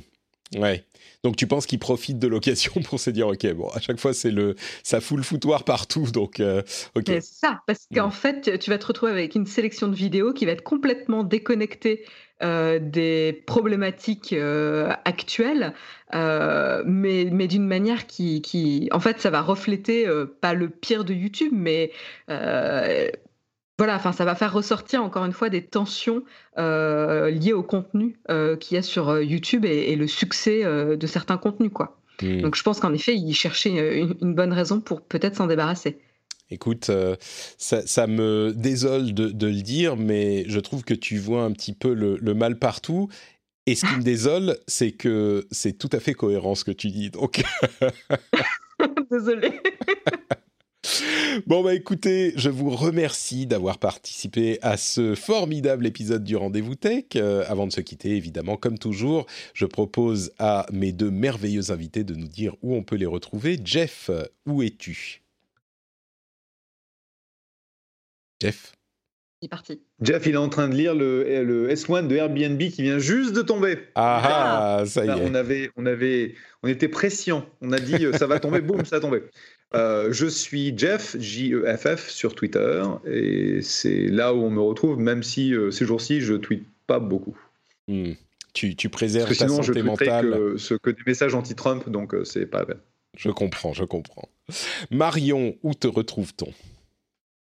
Ouais. Donc tu penses qu'il profite de l'occasion pour se dire ok bon à chaque fois c'est le ça fout le foutoir partout donc euh, ok. C'est ça parce qu'en mmh. fait tu vas te retrouver avec une sélection de vidéos qui va être complètement déconnectée euh, des problématiques euh, actuelles, euh, mais, mais d'une manière qui, qui, en fait, ça va refléter pas le pire de YouTube, mais Voilà, enfin, ça va faire ressortir encore une fois des tensions liées au contenu qu'il y a sur YouTube et, et le succès de certains contenus, quoi. Donc, je pense qu'en effet, il cherchait une, une bonne raison pour peut-être s'en débarrasser. Écoute, euh, ça, ça me désole de, de le dire, mais je trouve que tu vois un petit peu le, le mal partout. Et ce qui me désole, c'est que c'est tout à fait cohérent ce que tu dis. Donc, [laughs] Désolée. Bon bah écoutez, je vous remercie d'avoir participé à ce formidable épisode du Rendez-vous Tech. Euh, avant de se quitter, évidemment, comme toujours, je propose à mes deux merveilleux invités de nous dire où on peut les retrouver. Jeff, où es-tu? Jeff C'est parti. Jeff, il est en train de lire le, le S1 de Airbnb qui vient juste de tomber. Ah, ah ça y est. on avait, on avait, on était prescient. On a dit euh, ça va tomber, boum, ça a tombé. Euh, je suis Jeff J-E-F-F sur Twitter et c'est là où on me retrouve, même si euh, ces jours-ci je tweete pas beaucoup. Hmm. Tu, tu Parce préserves que ta sinon je santé tweeterais mentale. que, ce, que des messages anti-Trump, donc euh, c'est pas la peine. Je comprends, je comprends. Marion, où te retrouve-t-on?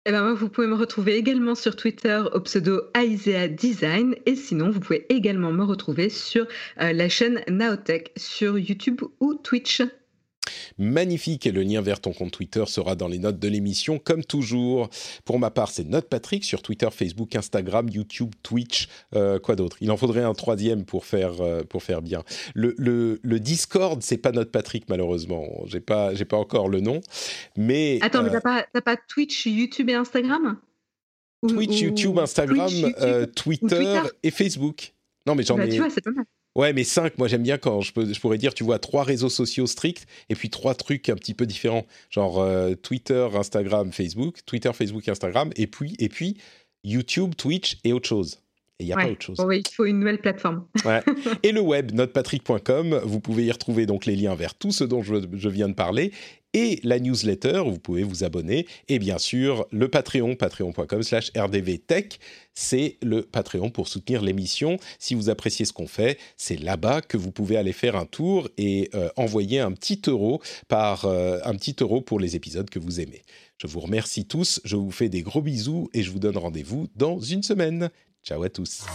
Eh ben moi, vous pouvez me retrouver également sur Twitter au pseudo Aisea Design et sinon vous pouvez également me retrouver sur euh, la chaîne Naotech sur YouTube ou Twitch. Magnifique, et le lien vers ton compte Twitter sera dans les notes de l'émission, comme toujours. Pour ma part, c'est Note Patrick sur Twitter, Facebook, Instagram, YouTube, Twitch, euh, quoi d'autre? Il en faudrait un troisième pour faire, euh, pour faire bien. Le, le, le Discord, c'est pas Note Patrick, malheureusement. J'ai pas, j'ai pas encore le nom. Mais, Attends, mais euh, t'as pas, t'as pas Twitch, YouTube et Instagram? Twitch, ou- YouTube, Instagram, Twitch, YouTube ou Twitter, et Facebook. Non, mais j'en Bah, ai. Tu vois, c'est pas mal. Ouais, mais cinq, moi j'aime bien quand je, peux, je pourrais dire, tu vois, trois réseaux sociaux stricts et puis trois trucs un petit peu différents, genre euh, Twitter, Instagram, Facebook, Twitter, Facebook, Instagram, et puis, et puis YouTube, Twitch et autre chose. Et il n'y a Ouais. pas autre chose. Oui, il faut une nouvelle plateforme. [laughs] Ouais. [laughs] Et le web, notepatrick.com, vous pouvez y retrouver donc les liens vers tout ce dont je, je viens de parler, et la newsletter, vous pouvez vous abonner, et bien sûr le Patreon, patreon.com slash rdvtech, c'est le Patreon pour soutenir l'émission. Si vous appréciez ce qu'on fait, c'est là-bas que vous pouvez aller faire un tour et euh, envoyer un petit euro par euh, un petit euro pour les épisodes que vous aimez. Je vous remercie tous, je vous fais des gros bisous et je vous donne rendez-vous dans une semaine. Ciao à tous.